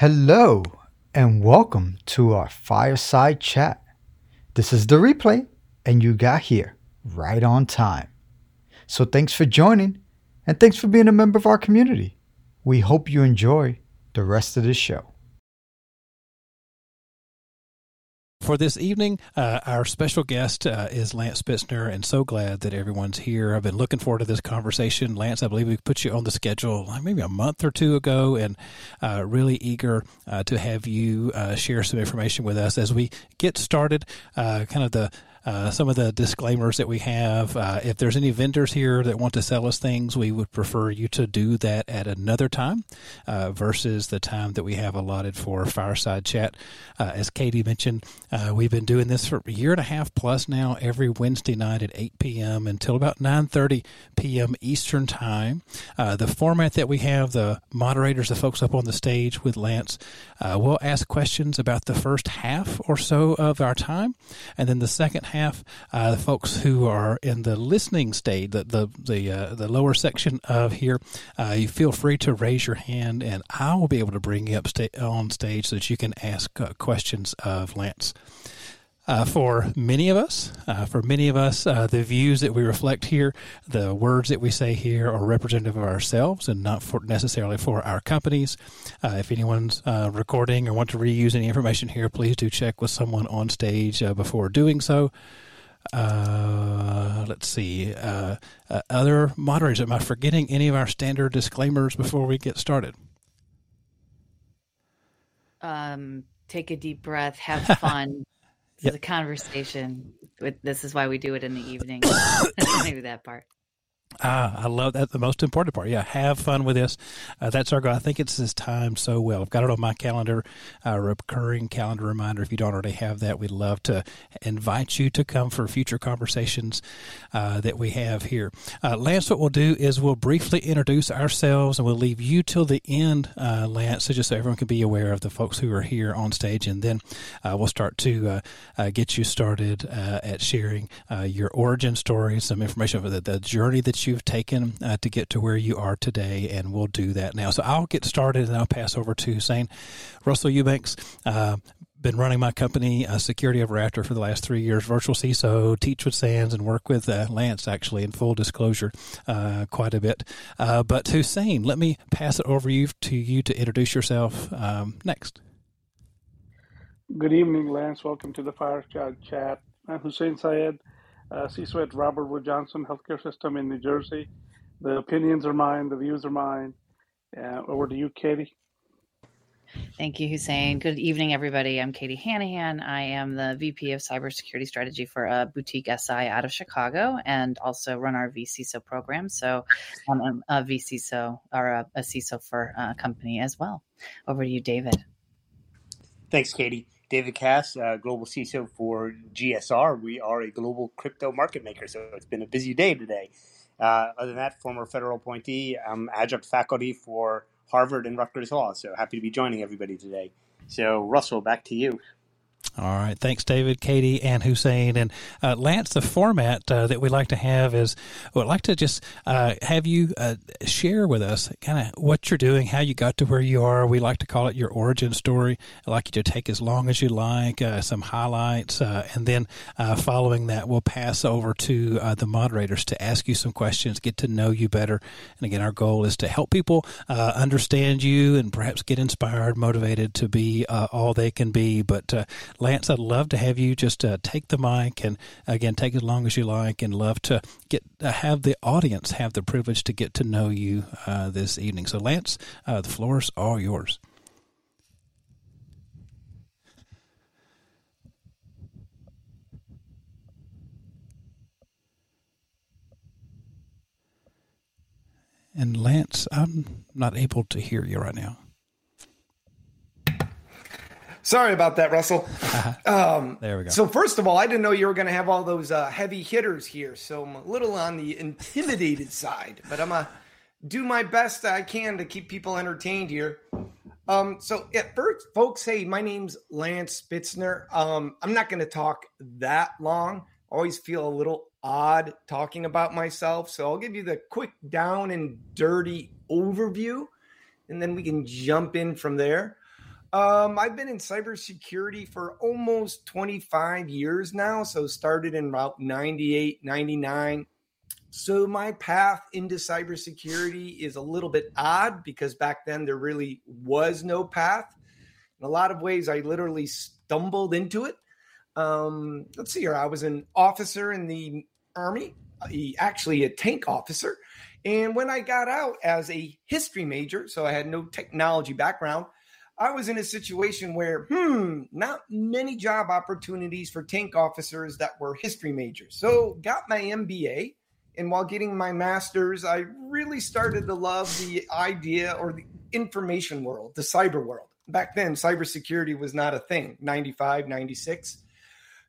Hello, and welcome to our fireside chat. This is the replay, and you got here right on time. So, thanks for joining, and thanks for being a member of our community. We hope you enjoy the rest of the show. For this evening, uh, our special guest uh, is Lance Spitzner, and so glad that everyone's here. I've been looking forward to this conversation. Lance, I believe we put you on the schedule like maybe a month or two ago, and uh, really eager uh, to have you uh, share some information with us as we get started. Uh, kind of the uh, some of the disclaimers that we have. Uh, if there's any vendors here that want to sell us things, we would prefer you to do that at another time uh, versus the time that we have allotted for fireside chat. Uh, as Katie mentioned, uh, we've been doing this for a year and a half plus now, every Wednesday night at 8 p.m. until about 9:30 p.m. Eastern time. the format that we have, the moderators, the folks up on the stage with Lance, will ask questions about the first half or so of our time, and then the second half half. Uh, the folks who are in the listening stage, the the the, uh, the lower section of here, uh, you feel free to raise your hand, and I will be able to bring you up sta- on stage so that you can ask uh, questions of Lance. Uh, for many of us, uh, for many of us, uh, the views that we reflect here, the words that we say here are representative of ourselves and not for necessarily for our companies. Uh, if anyone's uh, recording or want to reuse any information here, please do check with someone on stage uh, before doing so. let's see. other moderators, am I forgetting any of our standard disclaimers before we get started? Um, take a deep breath, have fun. This yep. is a conversation. This is why we do it in the evening. Maybe that part. Ah, I love that. The most important part. Yeah, have fun with this. Uh, that's our goal. I think it's this time so well. I've got it on my calendar, a recurring calendar reminder. If you don't already have that, we'd love to invite you to come for future conversations uh, that we have here. Uh, Lance, what we'll do is we'll briefly introduce ourselves and we'll leave you till the end, uh, Lance, so just so everyone can be aware of the folks who are here on stage. And then uh, we'll start to uh, get you started at sharing your origin story, some information of the, the journey that you've taken uh, to get to where you are today, and we'll do that now. So I'll get started and I'll pass over to Hussein. Russell Eubanks, uh, been running my company, uh, Security Ever After, for the last three years. Virtual CISO, teach with SANS, and work with uh, Lance, actually, in full disclosure, uh, quite a bit. Uh, but Hussein, let me pass it over you to you to introduce yourself um, next. Good evening, Lance. Welcome to the Fireside Chat. I'm Hussein Syed uh, CISO at Robert Wood Johnson Healthcare System in New Jersey. The opinions are mine, the views are mine. Uh, over to you, Katie. Thank you, Hussein. Good evening, everybody. I'm Katie Hanahan. I am the VP of Cybersecurity Strategy for a boutique SI out of Chicago and also run our vCISO program. So I'm a vCISO or a, a CISO for a company as well. Over to you, David. Thanks, Katie. David Cass, uh, Global CISO for GSR. We are a global crypto market maker, so it's been a busy day today. Uh, other than that, former federal appointee, I'm adjunct faculty for Harvard and Rutgers Law, so happy to be joining everybody today. So, Russell, back to you. All right. Thanks, David, Katie, and Hussein. And uh, Lance, the format uh, that we like to have is we'd like to just uh, have you uh, share with us kind of what you're doing, how you got to where you are. We like to call it your origin story. I'd like you to take as long as you like, uh, some highlights, uh, and then following that, we'll pass over to the moderators to ask you some questions, get to know you better. And again, our goal is to help people understand you and perhaps get inspired, motivated to be all they can be. But Lance, I'd love to have you just uh, take the mic and again take as long as you like, and love to get uh, have the audience have the privilege to get to know you uh, this evening. So, Lance, uh, the floor is all yours. And Lance, I'm not able to hear you right now. Sorry about that, Russell. Um, there we go. So first of all, I didn't know you were going to have all those uh, heavy hitters here, so I'm a little on the intimidated side, but I'm gonna do my best I can to keep people entertained here. Um, so at first, folks, hey, my name's Lance Spitzner. Um, I'm not going to talk that long. I always feel a little odd talking about myself, so I'll give you the quick down and dirty overview, and then we can jump in from there. Um, I've been in cybersecurity for almost 25 years now. So started in about 98, 99. So my path into cybersecurity is a little bit odd because back then there really was no path. In a lot of ways, I literally stumbled into it. Um, let's see here. I was an officer in the army, actually a tank officer. And when I got out as a history major, so I had no technology background, I was in a situation where, hmm, not many job opportunities for tank officers that were history majors. So got my MBA. And while getting my master's, I really started to love the idea or the information world, the cyber world. Back then, cybersecurity was not a thing, 95, 96.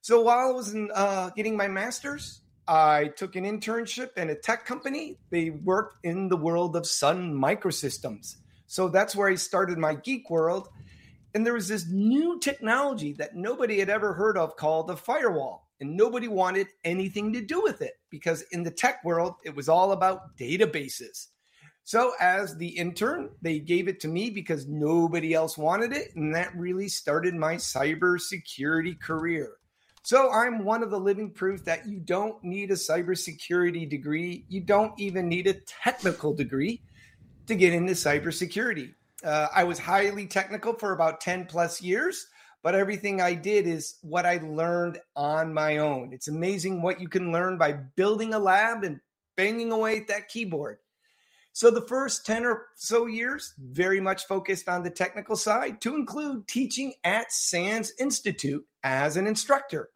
So while I was in, uh, getting my master's, I took an internship in a tech company. They worked in the world of Sun Microsystems. So that's where I started my geek world. And there was this new technology that nobody had ever heard of called the firewall. And nobody wanted anything to do with it because in the tech world, it was all about databases. So, as the intern, they gave it to me because nobody else wanted it. And that really started my cybersecurity career. So I'm one of the living proof that you don't need a cybersecurity degree. You don't even need a technical degree to get into cybersecurity. Uh, I was highly technical for about 10 plus years, but everything I did is what I learned on my own. It's amazing what you can learn by building a lab and banging away at that keyboard. So the first 10 or so years, very much focused on the technical side to include teaching at SANS Institute as an instructor.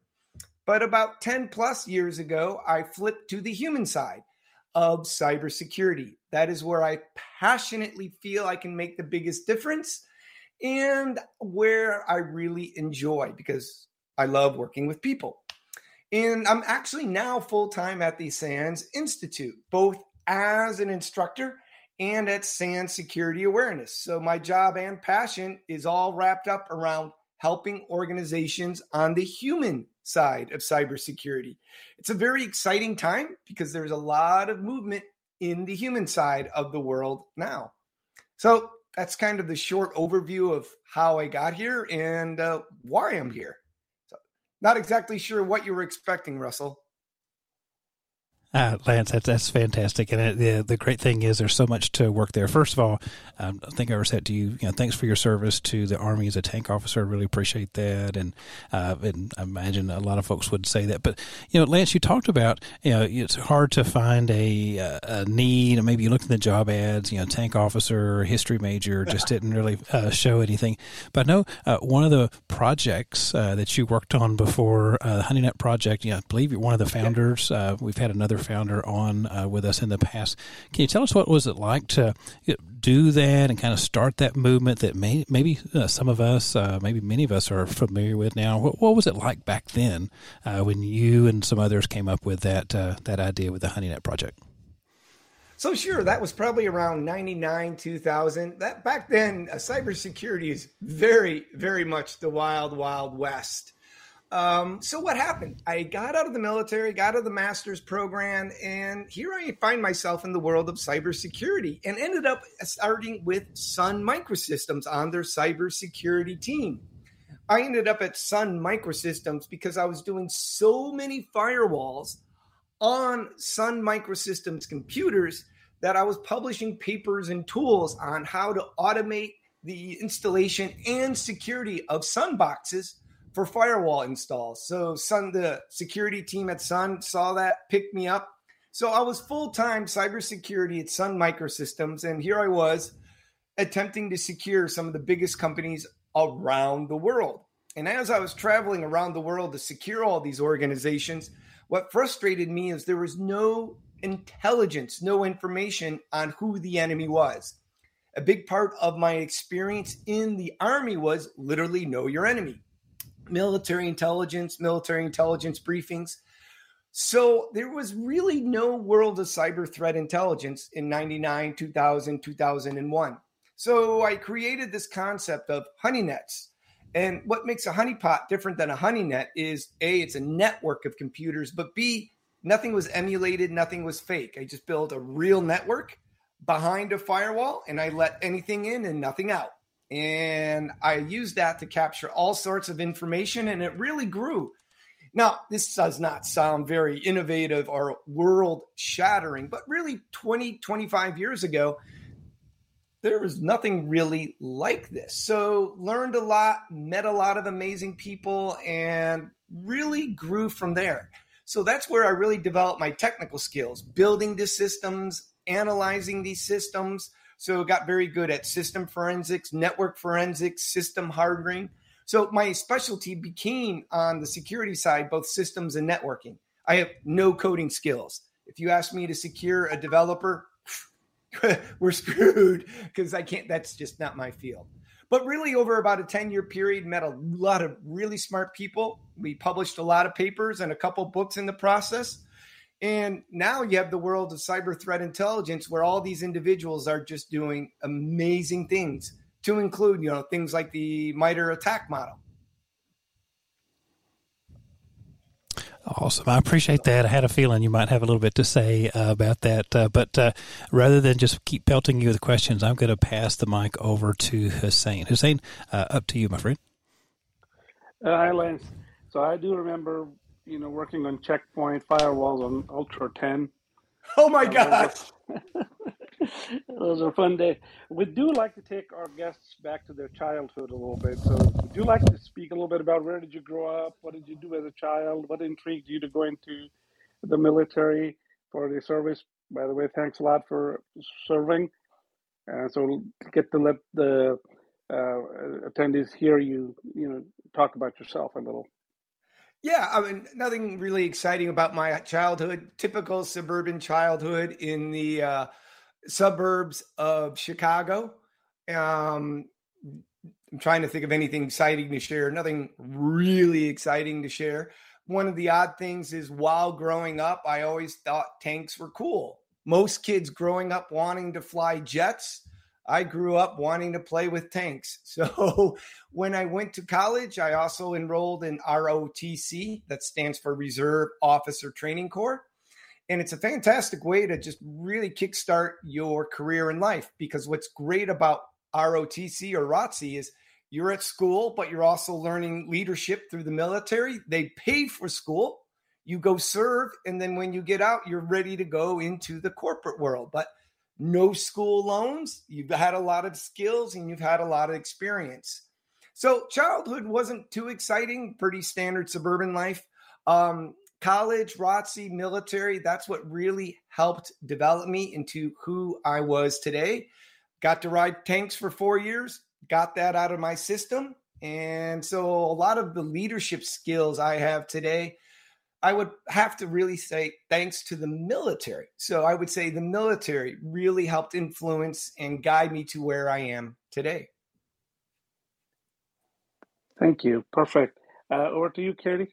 But about 10 plus years ago, I flipped to the human side of cybersecurity. That is where I passionately feel I can make the biggest difference and where I really enjoy because I love working with people. And I'm actually now full time at the SANS Institute, both as an instructor and at SANS Security Awareness. So my job and passion is all wrapped up around helping organizations on the human side of cybersecurity. It's a very exciting time because there's a lot of movement in the human side of the world now. So that's kind of the short overview of how I got here and uh, why I'm here. So, not exactly sure what you were expecting, Russell. Uh, Lance, that's, that's fantastic. And it, the, the great thing is there's so much to work there. First of all, um, I think I ever said to you, you know, thanks for your service to the Army as a tank officer. I really appreciate that. And, uh, and I imagine a lot of folks would say that. But, you know, Lance, you talked about, you know, it's hard to find a, a need. And maybe you looked in the job ads, you know, tank officer, history major, just didn't really uh, show anything. But no, uh, one of the projects uh, that you worked on before, uh, the HoneyNet project, you know, I believe you're one of the founders. we've had another founder on uh, with us in the past. Can you tell us what was it like to do that and kind of start that movement that may, maybe uh, some of us, uh, maybe many of us are familiar with now? What, what was it like back then uh, when you and some others came up with that uh, that idea with the HoneyNet project? So sure, that was probably around 99, 2000. That back then, uh, cybersecurity is very, very much the wild, wild west. Um, so what happened? I got out of the military, got out of the master's program, and here I find myself in the world of cybersecurity and ended up starting with Sun Microsystems on their cybersecurity team. I ended up at Sun Microsystems because I was doing so many firewalls on Sun Microsystems computers that I was publishing papers and tools on how to automate the installation and security of Sun boxes for firewall installs. So Sun, the security team at Sun saw that, picked me up. So I was full time cybersecurity at Sun Microsystems, and here I was attempting to secure some of the biggest companies around the world. And as I was traveling around the world to secure all these organizations, what frustrated me is there was no intelligence, no information on who the enemy was. A big part of my experience in the army was literally know your enemy military intelligence, military intelligence briefings. So there was really no world of cyber threat intelligence in 99, 2000, 2001. So I created this concept of honey nets. And what makes a honeypot different than a honey net is A, it's a network of computers, but B, nothing was emulated, nothing was fake. I just built a real network behind a firewall and I let anything in and nothing out. And I used that to capture all sorts of information, and it really grew. Now, this does not sound very innovative or world shattering, but really 20, 25 years ago, there was nothing really like this. So, learned a lot, met a lot of amazing people, and really grew from there. So, that's where I really developed my technical skills, building the systems, analyzing these systems. So, got very good at system forensics, network forensics, system hardening so my specialty became on the security side, both systems and networking. I have no coding skills. If you ask me to secure a developer, we're screwed because I can't, that's just not my field. But really, over about a 10 year period, met a lot of really smart people. We published a lot of papers and a couple books in the process. And now you have the world of cyber threat intelligence where all these individuals are just doing amazing things to include, you know, things like the MITRE ATT&CK model. Awesome. I appreciate that. I had a feeling you might have a little bit to say uh, about that. Uh, but uh, rather than just keep pelting you with questions, I'm going to pass the mic over to Hussein. Hussein, uh, up to you, my friend. Uh, hi, Lance. So I do remember, you know, working on checkpoint firewalls on Ultra 10. Oh my gosh. Those are fun days. We do like to take our guests back to their childhood a little bit. So, would you like to speak a little bit about where did you grow up? What did you do as a child? What intrigued you to go into the military for the service? By the way, thanks a lot for serving. Uh, so, get to let the uh, attendees hear you, you know, talk about yourself a little. Yeah, I mean, nothing really exciting about my childhood. Typical suburban childhood in the uh, suburbs of Chicago. Um, I'm trying to think of anything exciting to share. Nothing really exciting to share. One of the odd things is while growing up, I always thought tanks were cool. Most kids growing up wanting to fly jets. I grew up wanting to play with tanks. So when I went to college, I also enrolled in ROTC, that stands for Reserve Officer Training Corps. And it's a fantastic way to just really kickstart your career in life because what's great about ROTC or ROTC is you're at school, but you're also learning leadership through the military. They pay for school, you go serve, and then when you get out, you're ready to go into the corporate world. But no school loans, you've had a lot of skills and you've had a lot of experience. So childhood wasn't too exciting, pretty standard suburban life. Um, college, ROTC, military, that's what really helped develop me into who I was today. Got to ride tanks for four years, got that out of my system. And so a lot of the leadership skills I have today, I would have to really say thanks to the military. So I would say the military really helped influence and guide me to where I am today. Thank you. Perfect. Uh, over to you, Katie.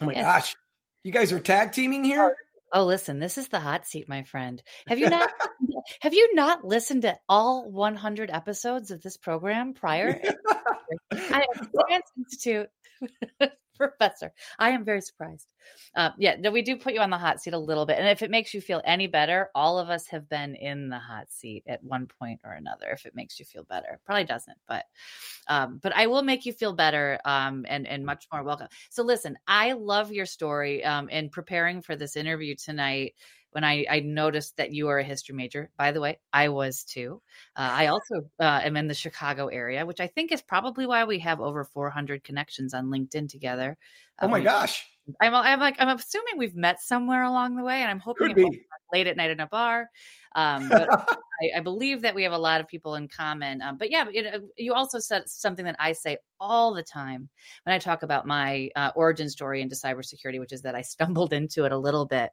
Oh my yes. gosh. You guys are tag teaming here? Oh, listen, this is the hot seat, my friend. Have you not have you not listened to all 100 episodes of this program prior? I, SANS Institute professor. I am very surprised. Uh, yeah, no, we do put you on the hot seat a little bit. And if it makes you feel any better, all of us have been in the hot seat at one point or another. If it makes you feel better, probably doesn't, but um, but I will make you feel better um, and and much more welcome. So listen, I love your story. Um, in preparing for this interview tonight, when I, I noticed that you are a history major. By the way, I was too. Uh, I also uh, am in the Chicago area, which I think is probably why we have over 400 connections on LinkedIn together. Oh my um, gosh. I'm, I'm like, I'm assuming we've met somewhere along the way, and I'm hoping late at night in a bar. Um, but I, I, believe that we have a lot of people in common. Um, but yeah, it, you also said something that I say all the time when I talk about my uh, origin story into cybersecurity, which is that I stumbled into it a little bit.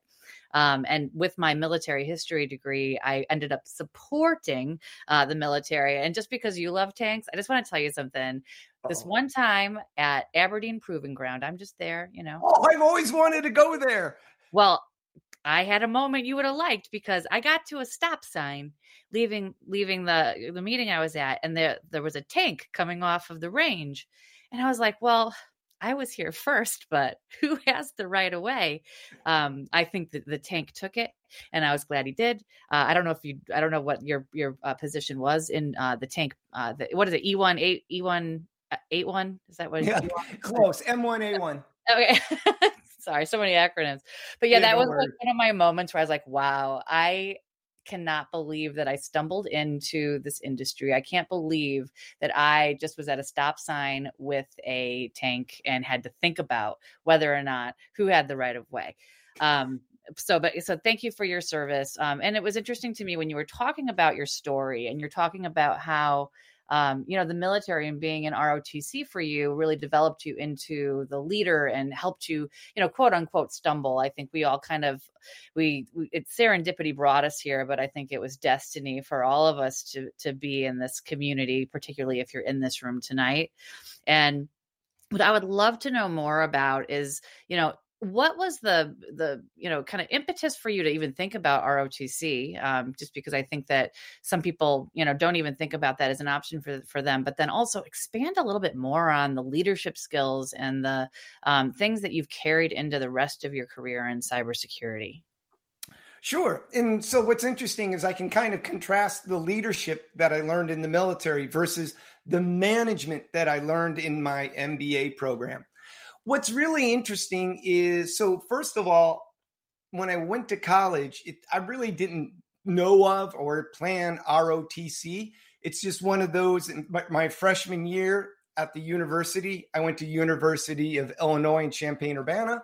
Um, and with my military history degree, I ended up supporting uh, the military. And just because you love tanks, I just want to tell you something. This one time at Aberdeen Proving Ground, I'm just there, you know. Oh, I've always wanted to go there. Well, I had a moment you would have liked because I got to a stop sign leaving leaving the the meeting I was at and there there was a tank coming off of the range and I was like, well, I was here first, but who has the right of way? Um, I think that the tank took it, and I was glad he did. Uh, I don't know if you, I don't know what your your uh, position was in uh, the tank. Uh, the, what is it? E one eight E one uh, eight one? Is that what? Yeah, close. M one A one. Okay. Sorry, so many acronyms. But yeah, yeah that was like one of my moments where I was like, wow, I cannot believe that I stumbled into this industry. I can't believe that I just was at a stop sign with a tank and had to think about whether or not who had the right of way. Um, so but so thank you for your service um, and it was interesting to me when you were talking about your story and you're talking about how um, you know, the military and being an ROTC for you really developed you into the leader and helped you, you know, quote unquote stumble. I think we all kind of, we, we it's serendipity brought us here, but I think it was destiny for all of us to to be in this community, particularly if you're in this room tonight. And what I would love to know more about is, you know, what was the the you know kind of impetus for you to even think about ROTC? Um, just because I think that some people you know don't even think about that as an option for for them, but then also expand a little bit more on the leadership skills and the um, things that you've carried into the rest of your career in cybersecurity. Sure. And so what's interesting is I can kind of contrast the leadership that I learned in the military versus the management that I learned in my MBA program. What's really interesting is so, first of all, when I went to college, it, I really didn't know of or plan ROTC. It's just one of those. My, my freshman year at the university, I went to University of Illinois in Champaign Urbana.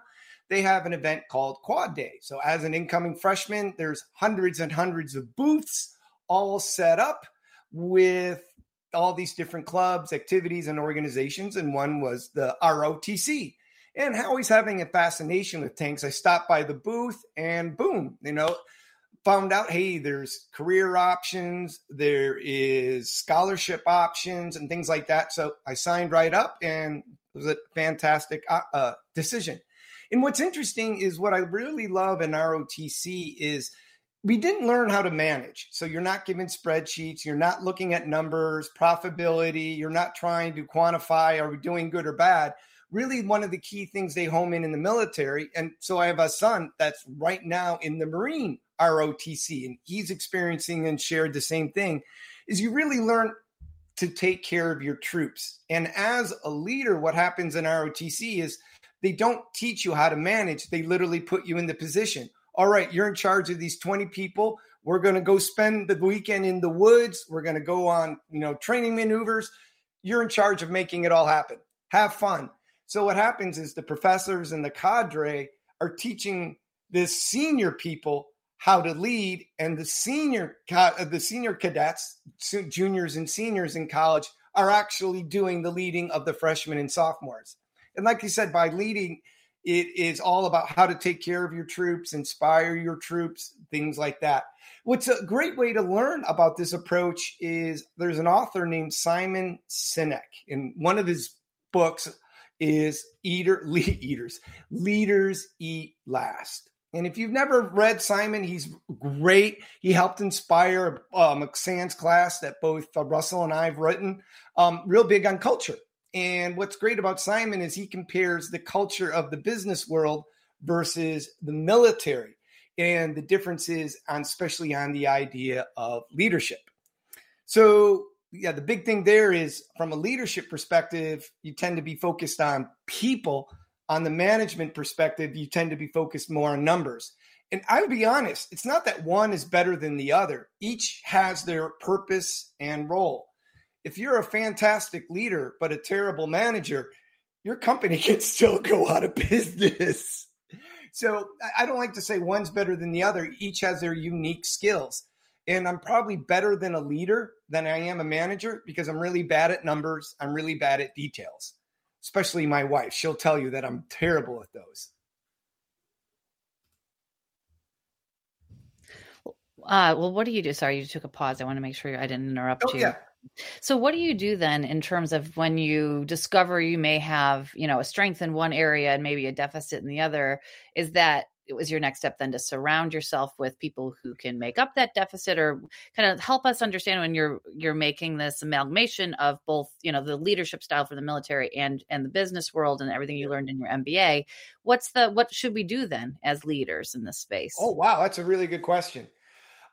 They have an event called Quad Day. So, as an incoming freshman, there's hundreds and hundreds of booths all set up with all these different clubs, activities, and organizations. And one was the ROTC. And Howie's having a fascination with tanks. I stopped by the booth and boom, you know, found out, hey, there's career options, there is scholarship options, and things like that. So I signed right up and it was a fantastic uh, uh, decision. And what's interesting is what I really love in ROTC is we didn't learn how to manage. So you're not given spreadsheets, you're not looking at numbers, profitability, you're not trying to quantify are we doing good or bad. Really, one of the key things they home in in the military. And so I have a son that's right now in the Marine ROTC, and he's experiencing and shared the same thing. Is you really learn to take care of your troops. And as a leader, what happens in ROTC is they don't teach you how to manage, they literally put you in the position all right, you're in charge of these 20 people. We're going to go spend the weekend in the woods. We're going to go on, you know, training maneuvers. You're in charge of making it all happen. Have fun. So what happens is the professors and the cadre are teaching the senior people how to lead and the senior the senior cadets juniors and seniors in college are actually doing the leading of the freshmen and sophomores and like you said by leading it is all about how to take care of your troops, inspire your troops, things like that. What's a great way to learn about this approach is there's an author named Simon Sinek, and one of his books is Eater Eaters Leaders Eat Last. And if you've never read Simon, he's great. He helped inspire a class that both uh, Russell and I have written, um, real big on culture. And what's great about Simon is he compares the culture of the business world versus the military and the differences on especially on the idea of leadership. So yeah, the big thing there is from a leadership perspective, you tend to be focused on people. On the management perspective, you tend to be focused more on numbers. And I'll be honest, it's not that one is better than the other. Each has their purpose and role if you're a fantastic leader but a terrible manager, your company can still go out of business. So I don't like to say one's better than the other. Each has their unique skills. And I'm probably better than a leader than I am a manager because I'm really bad at numbers. I'm really bad at details, especially my wife. She'll tell you that I'm terrible at those. Uh, well, what do you do? Sorry, you took a pause. I want to make sure I didn't interrupt oh, you. Yeah. So what do you do then in terms of when you discover you may have, you know, a strength in one area and maybe a deficit in the other? Is that it was your next step then to surround yourself with people who can make up that deficit or kind of help us understand when you're you're making this amalgamation of both you know the leadership style for the military and and the business world and everything you learned in your mba what's the what should we do then as leaders in this space oh wow that's a really good question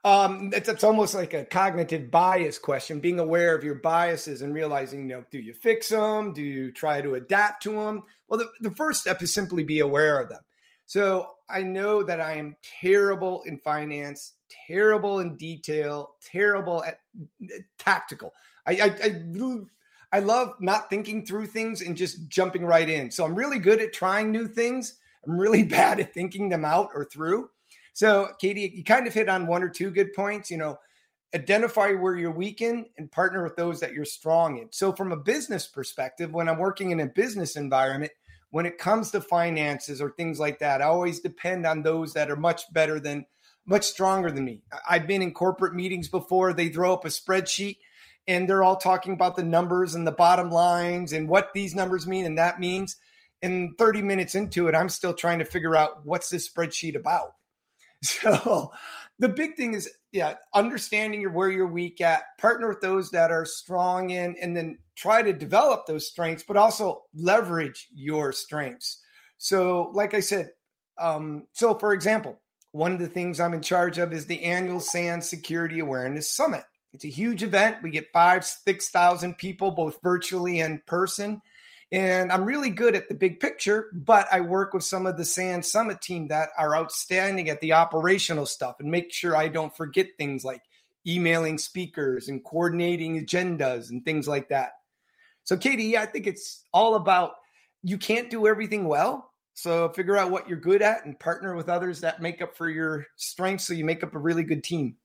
um, it's, it's almost like a cognitive bias question being aware of your biases and realizing you know do you fix them do you try to adapt to them well the, the first step is simply be aware of them so I know that I am terrible in finance, terrible in detail, terrible at tactical. I, I, I, I love not thinking through things and just jumping right in. So I'm really good at trying new things. I'm really bad at thinking them out or through. So, Katie, you kind of hit on one or two good points. You know, identify where you're weak in and partner with those that you're strong in. So, from a business perspective, when I'm working in a business environment, when it comes to finances or things like that, I always depend on those that are much better than, much stronger than me. I've been in corporate meetings before, they throw up a spreadsheet and they're all talking about the numbers and the bottom lines and what these numbers mean and that means. And 30 minutes into it, I'm still trying to figure out what's this spreadsheet about. So the big thing is, yeah, understanding where you're weak at, partner with those that are strong in, and then try to develop those strengths, but also leverage your strengths. So, like I said, um, so for example, one of the things I'm in charge of is the annual SANS Security Awareness Summit. It's a huge event. We get five, 6,000 people, both virtually and person. And I'm really good at the big picture, but I work with some of the SANS Summit team that are outstanding at the operational stuff and make sure I don't forget things like emailing speakers and coordinating agendas and things like that. So, Katie, yeah, I think it's all about you can't do everything well. So, figure out what you're good at and partner with others that make up for your strengths so you make up a really good team.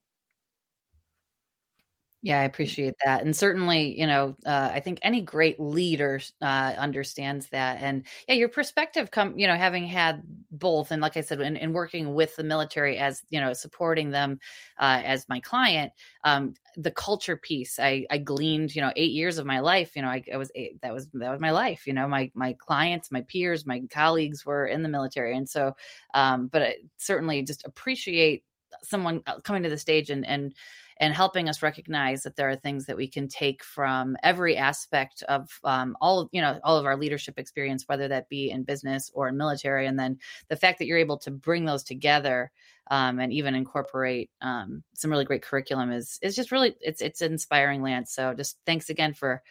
Yeah, I appreciate that. And certainly, you know, uh, I think any great leader uh, understands that. And yeah, your perspective come, you know, having had both, and like I said, in, in working with the military as, you know, supporting them uh, as my client, um, the culture piece, I, I gleaned, you know, eight years of my life, you know, I, I was, eight, that was, that was my life, you know, my, my clients, my peers, my colleagues were in the military. And so, um, but I certainly just appreciate someone uh, coming to the stage and, and, and helping us recognize that there are things that we can take from every aspect of um, all you know all of our leadership experience whether that be in business or in military and then the fact that you're able to bring those together um, and even incorporate um, some really great curriculum is is just really it's it's inspiring lance so just thanks again for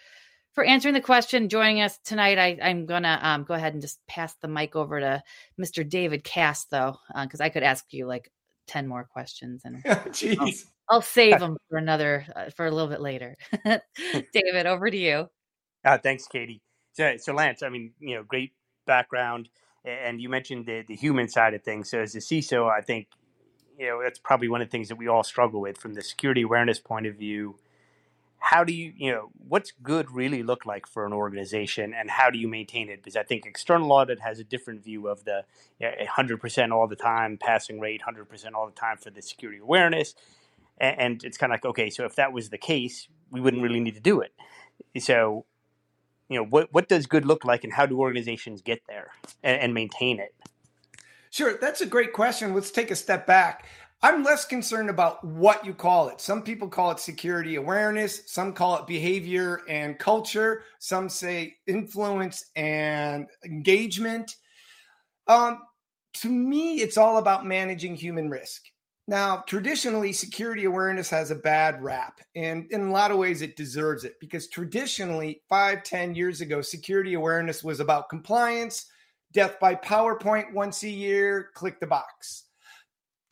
for answering the question, joining us tonight. I, am to um, go ahead and just pass the mic over to Mr. David Cass, though, because uh, I could ask you like 10 more questions. And Jeez. I'll save them for another uh, for a little bit later. David, over to you. Uh, thanks, Katie. So, so, Lance, I mean, you know, great background, and you mentioned the the human side of things. So, as a CISO, I think you know that's probably one of the things that we all struggle with from the security awareness point of view. How do you, you know, what's good really look like for an organization, and how do you maintain it? Because I think external audit has a different view of the you know, percent all the time passing rate, hundred percent all the time for the security awareness. And it's kind of like okay so if that was the case we wouldn't really need to do it. So you know what what does good look like and how do organizations get there and, and maintain it? Sure that's a great question. Let's take a step back i'm less concerned about what you call it. Some people call it security awareness. Some call it behavior and culture. Some say influence and engagement. Um, to me it's all about managing human risk. Now, traditionally, security awareness has a bad rap, and in a lot of ways, it deserves it because traditionally, five, ten years ago, security awareness was about compliance, death by PowerPoint once a year, click the box.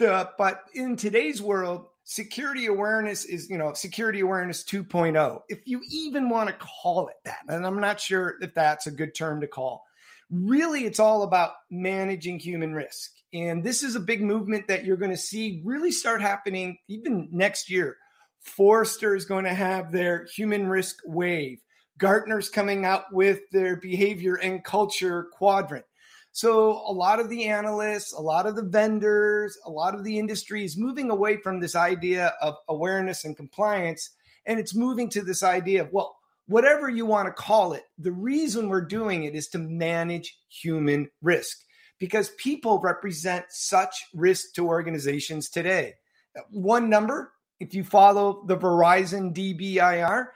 The, but in today's world, security awareness is, you know, security awareness 2.0, if you even want to call it that. And I'm not sure if that's a good term to call. Really, it's all about managing human risk. And this is a big movement that you're going to see really start happening even next year. Forrester is going to have their human risk wave. Gartner's coming out with their behavior and culture quadrant. So, a lot of the analysts, a lot of the vendors, a lot of the industry is moving away from this idea of awareness and compliance. And it's moving to this idea of, well, whatever you want to call it, the reason we're doing it is to manage human risk because people represent such risk to organizations today. One number, if you follow the Verizon DBIR,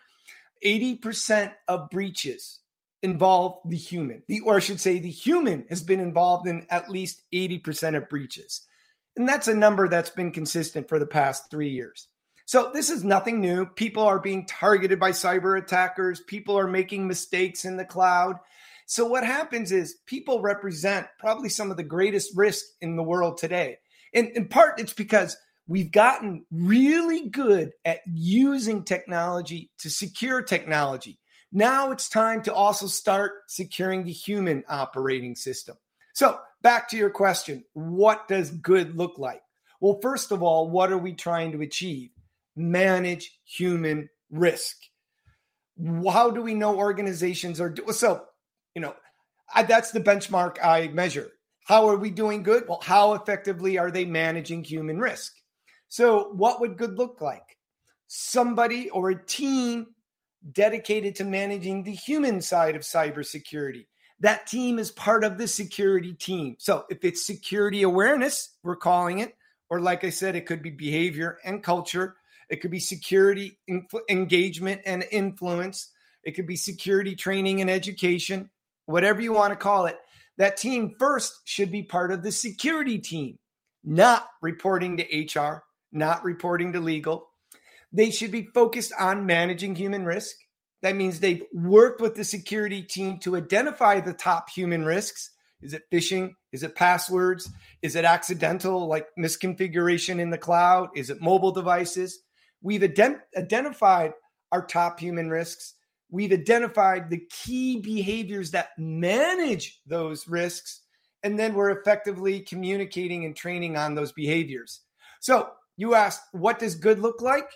80% of breaches involve the human, the, or I should say, the human has been involved in at least 80% of breaches. And that's a number that's been consistent for the past three years. So this is nothing new. People are being targeted by cyber attackers, people are making mistakes in the cloud. So what happens is people represent probably some of the greatest risk in the world today. And in part, it's because we've gotten really good at using technology to secure technology. Now it's time to also start securing the human operating system. So, back to your question what does good look like? Well, first of all, what are we trying to achieve? Manage human risk. How do we know organizations are doing so? You know, I, that's the benchmark I measure. How are we doing good? Well, how effectively are they managing human risk? So, what would good look like? Somebody or a team dedicated to managing the human side of cybersecurity. That team is part of the security team. So, if it's security awareness, we're calling it, or like I said, it could be behavior and culture, it could be security engagement and influence, it could be security training and education, whatever you want to call it. That team first should be part of the security team, not reporting to HR, not reporting to legal. They should be focused on managing human risk. That means they've worked with the security team to identify the top human risks. Is it phishing? Is it passwords? Is it accidental, like misconfiguration in the cloud? Is it mobile devices? We've ident- identified our top human risks. We've identified the key behaviors that manage those risks. And then we're effectively communicating and training on those behaviors. So you asked, what does good look like?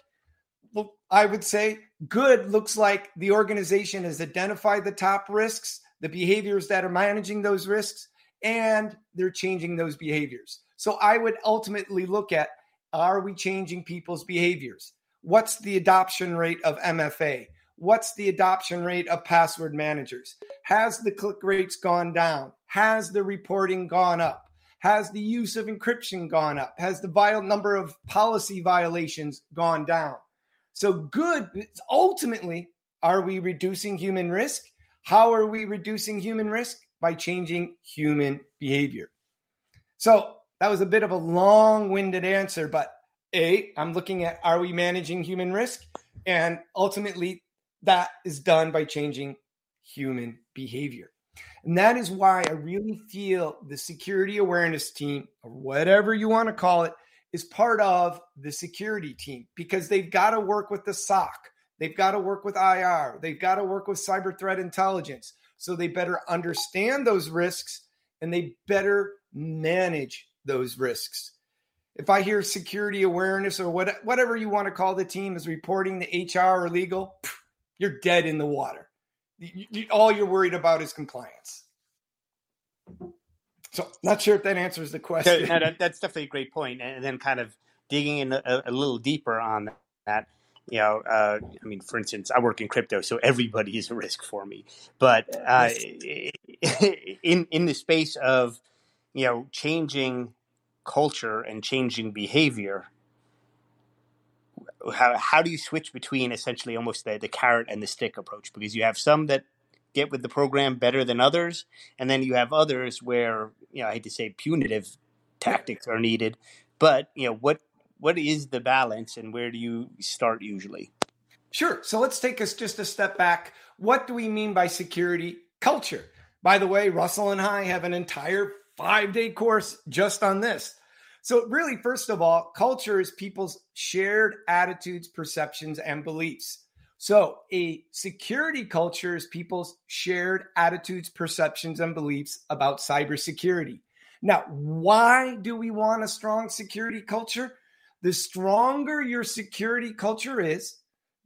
I would say good looks like the organization has identified the top risks, the behaviors that are managing those risks, and they're changing those behaviors. So I would ultimately look at are we changing people's behaviors? What's the adoption rate of MFA? What's the adoption rate of password managers? Has the click rates gone down? Has the reporting gone up? Has the use of encryption gone up? Has the number of policy violations gone down? So, good ultimately, are we reducing human risk? How are we reducing human risk? By changing human behavior. So, that was a bit of a long winded answer, but A, I'm looking at are we managing human risk? And ultimately, that is done by changing human behavior. And that is why I really feel the security awareness team, or whatever you want to call it, is part of the security team because they've got to work with the SOC. They've got to work with IR. They've got to work with cyber threat intelligence. So they better understand those risks and they better manage those risks. If I hear security awareness or what, whatever you want to call the team is reporting to HR or legal, you're dead in the water all you're worried about is compliance. So, not sure if that answers the question. No, that, that's definitely a great point. And then, kind of digging in a, a little deeper on that, you know, uh, I mean, for instance, I work in crypto, so everybody is a risk for me. But uh, in in the space of you know changing culture and changing behavior, how how do you switch between essentially almost the, the carrot and the stick approach? Because you have some that get with the program better than others, and then you have others where you know I hate to say punitive tactics are needed. But you know what what is the balance, and where do you start usually? Sure. So let's take us just a step back. What do we mean by security culture? By the way, Russell and I have an entire five day course just on this. So, really, first of all, culture is people's shared attitudes, perceptions, and beliefs. So, a security culture is people's shared attitudes, perceptions, and beliefs about cybersecurity. Now, why do we want a strong security culture? The stronger your security culture is,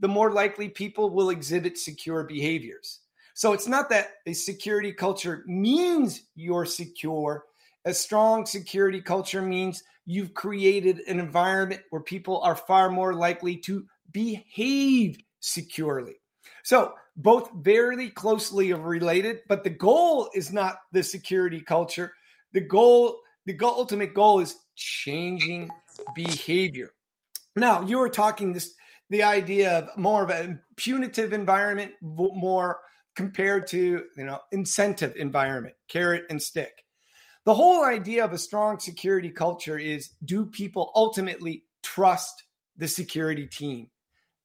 the more likely people will exhibit secure behaviors. So, it's not that a security culture means you're secure a strong security culture means you've created an environment where people are far more likely to behave securely. So, both very closely related, but the goal is not the security culture. the goal, the goal, ultimate goal is changing behavior. Now, you were talking this the idea of more of a punitive environment, more compared to you know incentive environment, carrot and stick. The whole idea of a strong security culture is do people ultimately trust the security team?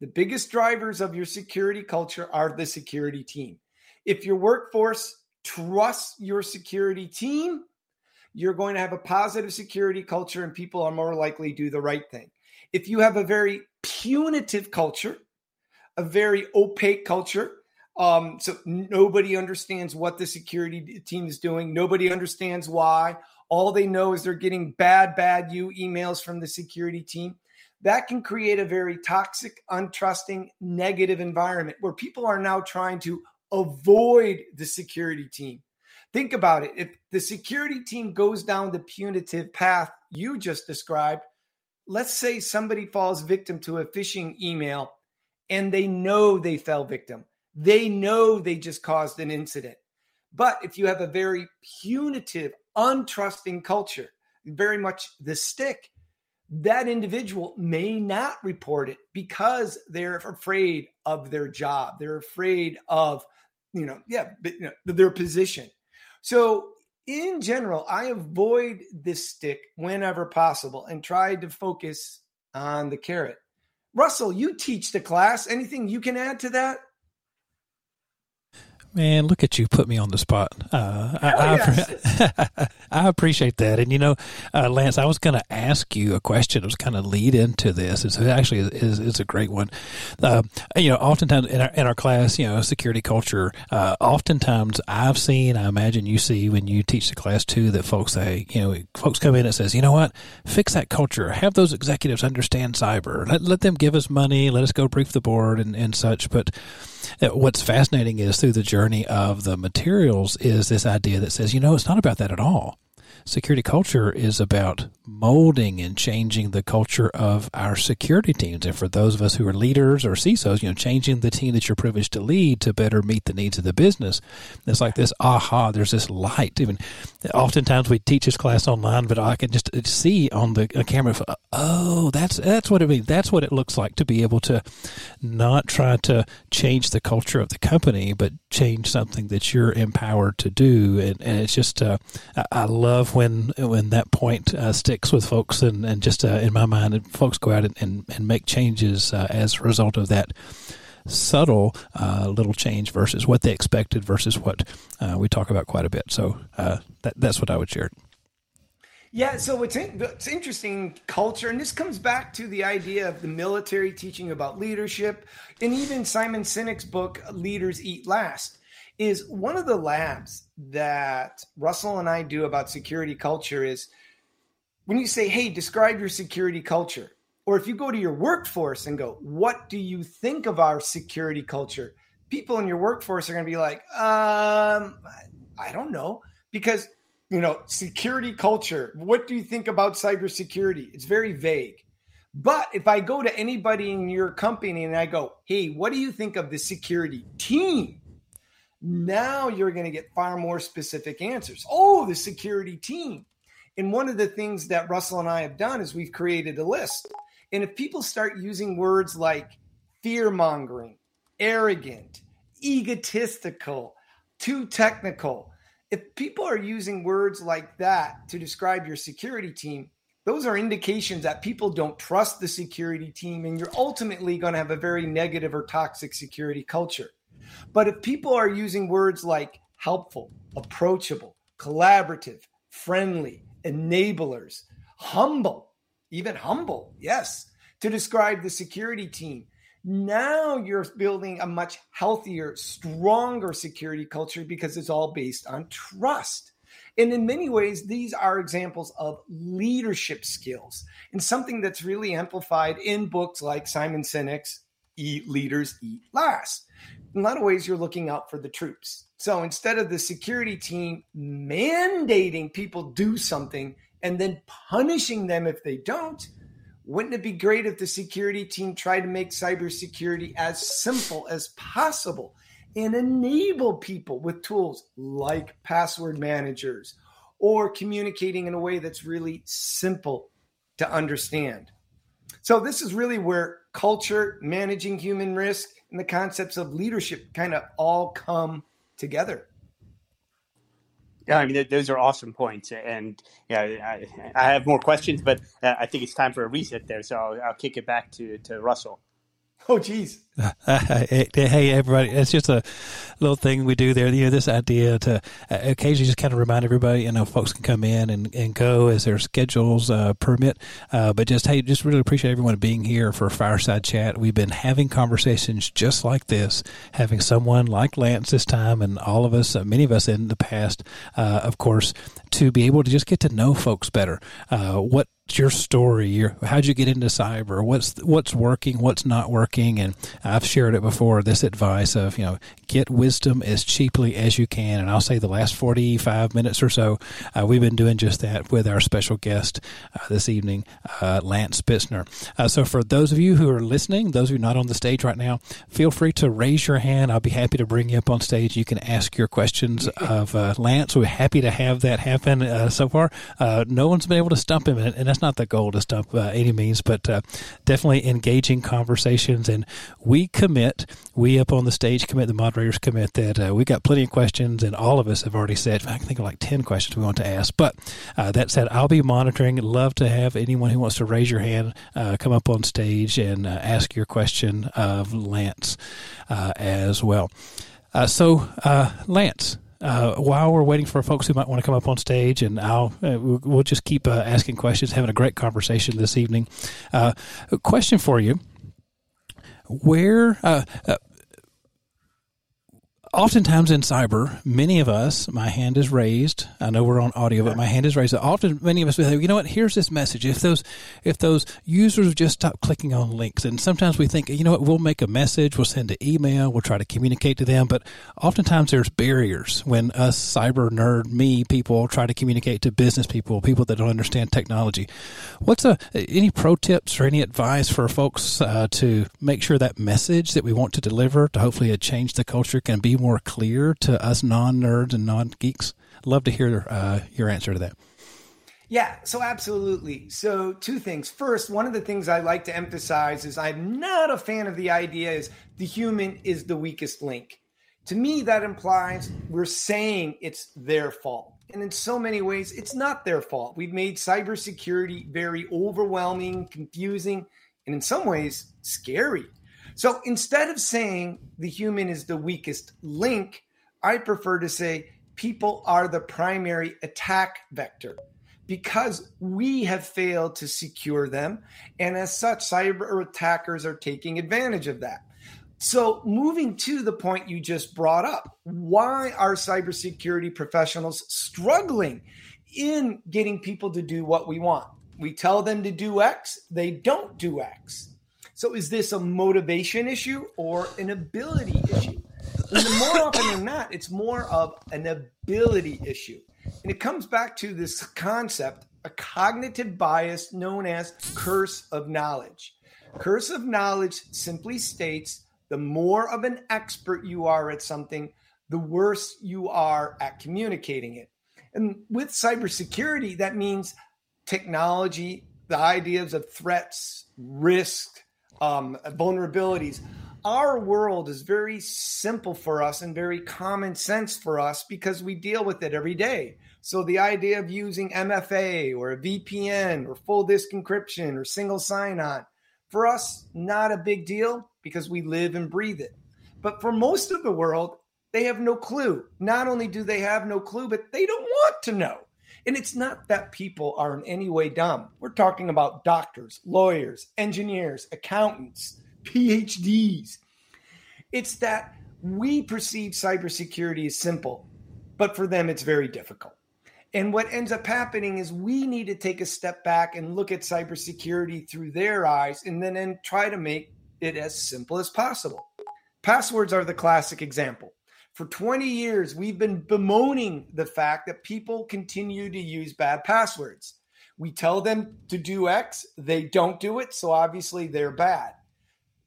The biggest drivers of your security culture are the security team. If your workforce trusts your security team, you're going to have a positive security culture and people are more likely to do the right thing. If you have a very punitive culture, a very opaque culture, um, so nobody understands what the security team is doing. Nobody understands why. All they know is they're getting bad, bad you emails from the security team. That can create a very toxic, untrusting, negative environment where people are now trying to avoid the security team. Think about it. If the security team goes down the punitive path you just described, let's say somebody falls victim to a phishing email and they know they fell victim. They know they just caused an incident. But if you have a very punitive, untrusting culture, very much the stick, that individual may not report it because they're afraid of their job. They're afraid of, you know, yeah, you know, their position. So in general, I avoid this stick whenever possible and try to focus on the carrot. Russell, you teach the class. Anything you can add to that? Man, look at you put me on the spot. Uh, I, yes. I, I, appreciate that. And you know, uh, Lance, I was going to ask you a question. It was kind of lead into this. It's actually is is a great one. Uh, you know, oftentimes in our in our class, you know, security culture. Uh, oftentimes, I've seen, I imagine you see when you teach the class too, that folks say, you know, folks come in and says, you know what, fix that culture. Have those executives understand cyber. Let let them give us money. Let us go brief the board and and such. But uh, what's fascinating is through the journey of the materials is this idea that says, you know, it's not about that at all security culture is about molding and changing the culture of our security teams. And for those of us who are leaders or CISOs, you know, changing the team that you're privileged to lead to better meet the needs of the business. It's like this aha, there's this light. Even oftentimes we teach this class online, but I can just see on the camera, oh, that's that's what it means. That's what it looks like to be able to not try to change the culture of the company, but change something that you're empowered to do. And, and it's just, uh, I love when when that point uh, sticks with folks, and, and just uh, in my mind, folks go out and, and, and make changes uh, as a result of that subtle uh, little change versus what they expected versus what uh, we talk about quite a bit. So uh, that that's what I would share. Yeah, so it's, it's interesting culture, and this comes back to the idea of the military teaching about leadership, and even Simon Sinek's book "Leaders Eat Last." Is one of the labs that Russell and I do about security culture is when you say, hey, describe your security culture, or if you go to your workforce and go, what do you think of our security culture? People in your workforce are going to be like, um, I don't know. Because, you know, security culture, what do you think about cybersecurity? It's very vague. But if I go to anybody in your company and I go, hey, what do you think of the security team? Now you're going to get far more specific answers. Oh, the security team. And one of the things that Russell and I have done is we've created a list. And if people start using words like fear mongering, arrogant, egotistical, too technical, if people are using words like that to describe your security team, those are indications that people don't trust the security team, and you're ultimately going to have a very negative or toxic security culture. But if people are using words like helpful, approachable, collaborative, friendly, enablers, humble, even humble, yes, to describe the security team, now you're building a much healthier, stronger security culture because it's all based on trust. And in many ways, these are examples of leadership skills and something that's really amplified in books like Simon Sinek's Eat Leaders Eat Last a lot of ways, you're looking out for the troops. So instead of the security team mandating people do something and then punishing them if they don't, wouldn't it be great if the security team tried to make cybersecurity as simple as possible and enable people with tools like password managers or communicating in a way that's really simple to understand. So, this is really where culture, managing human risk, and the concepts of leadership kind of all come together. Yeah, I mean, those are awesome points. And yeah, I, I have more questions, but uh, I think it's time for a reset there. So I'll, I'll kick it back to, to Russell. Oh, geez. hey, everybody! It's just a little thing we do there. You know, this idea to uh, occasionally just kind of remind everybody. You know, folks can come in and, and go as their schedules uh, permit. Uh, but just hey, just really appreciate everyone being here for a fireside chat. We've been having conversations just like this, having someone like Lance this time, and all of us, uh, many of us in the past, uh, of course, to be able to just get to know folks better. Uh, what your story? Your, how'd you get into cyber? What's what's working? What's not working? And I've shared it before. This advice of you know get wisdom as cheaply as you can. And I'll say the last forty five minutes or so, uh, we've been doing just that with our special guest uh, this evening, uh, Lance Spitzner. Uh, so for those of you who are listening, those of you not on the stage right now, feel free to raise your hand. I'll be happy to bring you up on stage. You can ask your questions of uh, Lance. We're happy to have that happen. Uh, so far, no one's been able to stump him, and that's not the goal to stump any means, but definitely engaging conversations and we commit, we up on the stage commit, the moderators commit that uh, we got plenty of questions, and all of us have already said, I think like 10 questions we want to ask. But uh, that said, I'll be monitoring. Love to have anyone who wants to raise your hand uh, come up on stage and uh, ask your question of Lance uh, as well. Uh, so, Lance, uh, while we're waiting for folks who might want to come up on stage, and I'll uh, we'll just keep uh, asking questions, having a great conversation this evening. question for you: where uh, uh, oftentimes in cyber, many of us, my hand is raised. I know we're on audio, but my hand is raised. Often, many of us, will say, you know what? Here's this message. If those, if those users just stop clicking on links, and sometimes we think, you know what? We'll make a message, we'll send an email, we'll try to communicate to them. But oftentimes, there's barriers when us cyber nerd, me people, try to communicate to business people, people that don't understand technology. What's a any pro tips or any advice for folks uh, to make sure that message that we want to deliver to hopefully change the culture can be more clear to us non nerds and non geeks? Love to hear uh, your answer to that. Yeah, so absolutely. So, two things. First, one of the things I like to emphasize is I'm not a fan of the idea is the human is the weakest link. To me, that implies we're saying it's their fault. And in so many ways, it's not their fault. We've made cybersecurity very overwhelming, confusing, and in some ways, scary. So instead of saying the human is the weakest link, I prefer to say people are the primary attack vector because we have failed to secure them. And as such, cyber attackers are taking advantage of that. So, moving to the point you just brought up, why are cybersecurity professionals struggling in getting people to do what we want? We tell them to do X, they don't do X. So is this a motivation issue or an ability issue? And more often than not, it's more of an ability issue. And it comes back to this concept, a cognitive bias known as curse of knowledge. Curse of knowledge simply states the more of an expert you are at something, the worse you are at communicating it. And with cybersecurity, that means technology, the ideas of threats, risk, um, vulnerabilities. Our world is very simple for us and very common sense for us because we deal with it every day. So the idea of using MFA or a VPN or full disk encryption or single sign on, for us, not a big deal because we live and breathe it. But for most of the world, they have no clue. Not only do they have no clue, but they don't want to know. And it's not that people are in any way dumb. We're talking about doctors, lawyers, engineers, accountants, PhDs. It's that we perceive cybersecurity as simple, but for them, it's very difficult. And what ends up happening is we need to take a step back and look at cybersecurity through their eyes and then, then try to make it as simple as possible. Passwords are the classic example. For 20 years, we've been bemoaning the fact that people continue to use bad passwords. We tell them to do X, they don't do it, so obviously they're bad.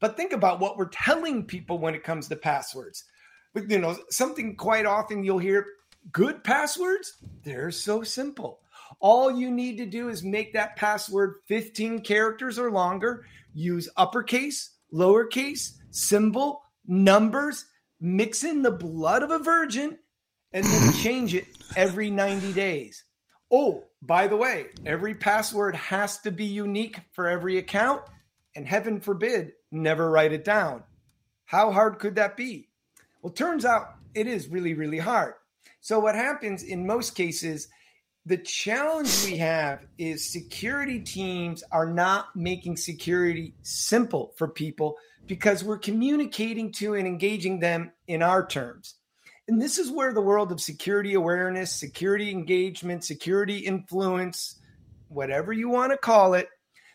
But think about what we're telling people when it comes to passwords. You know, something quite often you'll hear good passwords, they're so simple. All you need to do is make that password 15 characters or longer, use uppercase, lowercase, symbol, numbers, mix in the blood of a virgin, and then change it every 90 days. Oh, by the way, every password has to be unique for every account, and heaven forbid, never write it down. How hard could that be? Well, turns out it is really, really hard. So, what happens in most cases, the challenge we have is security teams are not making security simple for people because we're communicating to and engaging them in our terms. And this is where the world of security awareness, security engagement, security influence, whatever you want to call it,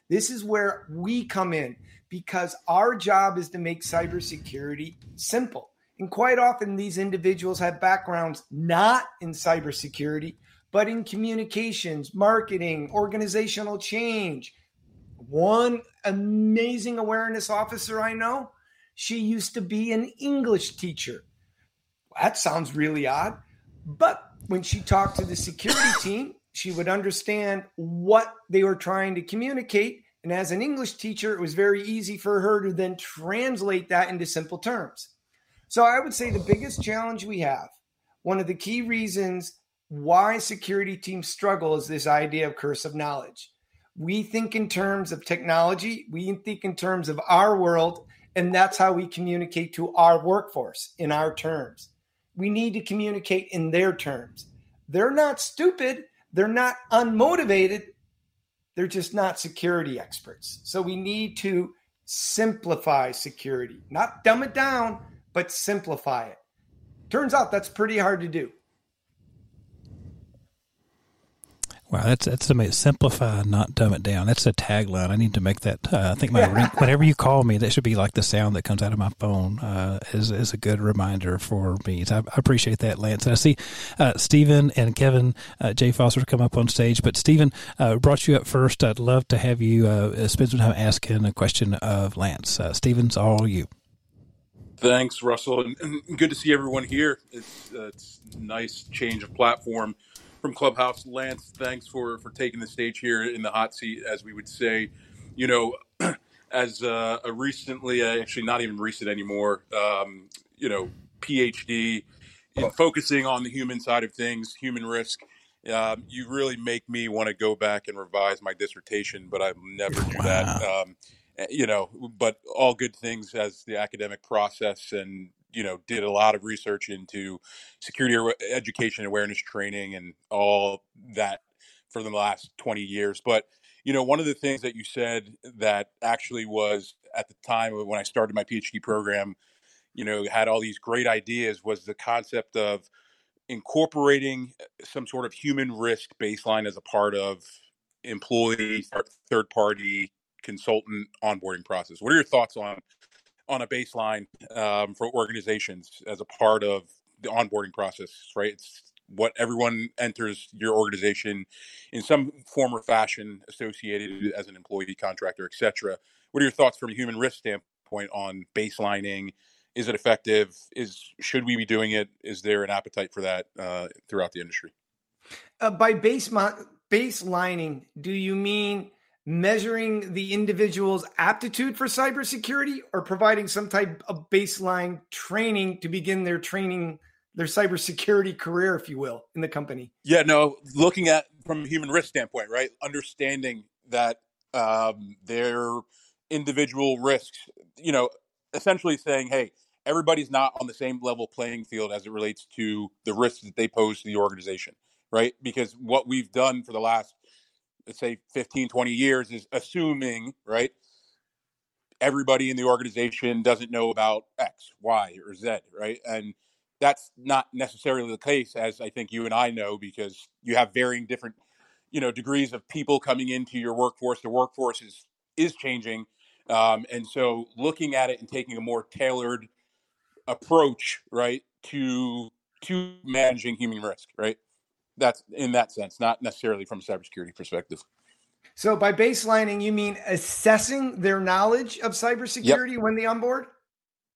this is where we come in because our job is to make cybersecurity simple. And quite often, these individuals have backgrounds not in cybersecurity, but in communications, marketing, organizational change. One amazing awareness officer I know, she used to be an English teacher. That sounds really odd. But when she talked to the security team, she would understand what they were trying to communicate. And as an English teacher, it was very easy for her to then translate that into simple terms. So I would say the biggest challenge we have, one of the key reasons why security teams struggle is this idea of curse of knowledge. We think in terms of technology, we think in terms of our world, and that's how we communicate to our workforce in our terms. We need to communicate in their terms. They're not stupid, they're not unmotivated, they're just not security experts. So we need to simplify security, not dumb it down, but simplify it. Turns out that's pretty hard to do. Wow, that's that's amazing. Simplify, not dumb it down. That's a tagline. I need to make that. Uh, I think my ring, whenever you call me, that should be like the sound that comes out of my phone. Uh, is is a good reminder for me. So I, I appreciate that, Lance. And I see uh, Stephen and Kevin uh, J. Foster come up on stage, but Stephen uh, brought you up first. I'd love to have you uh, spend some time asking a question of Lance. Uh, Stephen's all you. Thanks, Russell, and, and, good to see everyone here. It's, uh, it's nice change of platform from Clubhouse. Lance, thanks for for taking the stage here in the hot seat, as we would say. You know, as uh, a recently, uh, actually not even recent anymore. Um, you know, PhD in focusing on the human side of things, human risk. Um, you really make me want to go back and revise my dissertation, but I never do that. Um, Eh, you know, but all good things as the academic process and you know did a lot of research into security education awareness training and all that for the last 20 years but you know one of the things that you said that actually was at the time when i started my phd program you know had all these great ideas was the concept of incorporating eh, some sort of human risk baseline as a part of employee third party consultant onboarding process. What are your thoughts on on a baseline um, for organizations as a part of the onboarding process? Right, it's what everyone enters your organization in some form or fashion associated as an employee, contractor, etc. What are your thoughts from a human risk standpoint on baselining? Is it effective? Is should we be doing it? Is there an appetite for that uh, throughout the industry? Uh, by base baselining, do you mean measuring the individual's aptitude for cybersecurity or providing some type of baseline training to begin their training their cybersecurity career if you will in the company? Yeah no looking at from a human risk standpoint right? Understanding that um, their individual risks you know essentially saying hey everybody's not on the same level playing field as it relates to the risks that they pose to the organization right? Because what we've done for the last let's say 15, 20 years is assuming, right? Everybody in the organization doesn't know about X, Y, or Z, right? And that's not necessarily the case, as I think you and I know, because you have varying different, you know, degrees of people coming into your workforce. The workforce is is changing, um, and so looking at it and taking a more tailored approach, right, to to managing human risk, right? That's in that sense, not necessarily from a cybersecurity perspective. So by baselining, you mean assessing their knowledge of cybersecurity yep. when they onboard?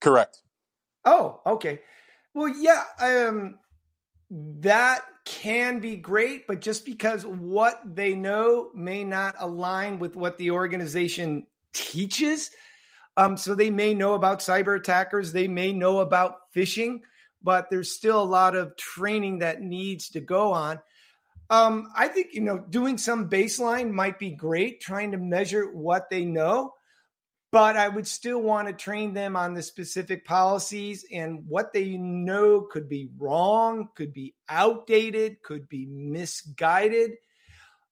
Correct. Oh, okay. Well, yeah. Um, that can be great, but just because what they know may not align with what the organization teaches. Um, so they may know about cyber attackers, they may know about phishing, but there's still a lot of training that needs to go on. Um, I think you know doing some baseline might be great, trying to measure what they know but I would still want to train them on the specific policies and what they know could be wrong, could be outdated, could be misguided.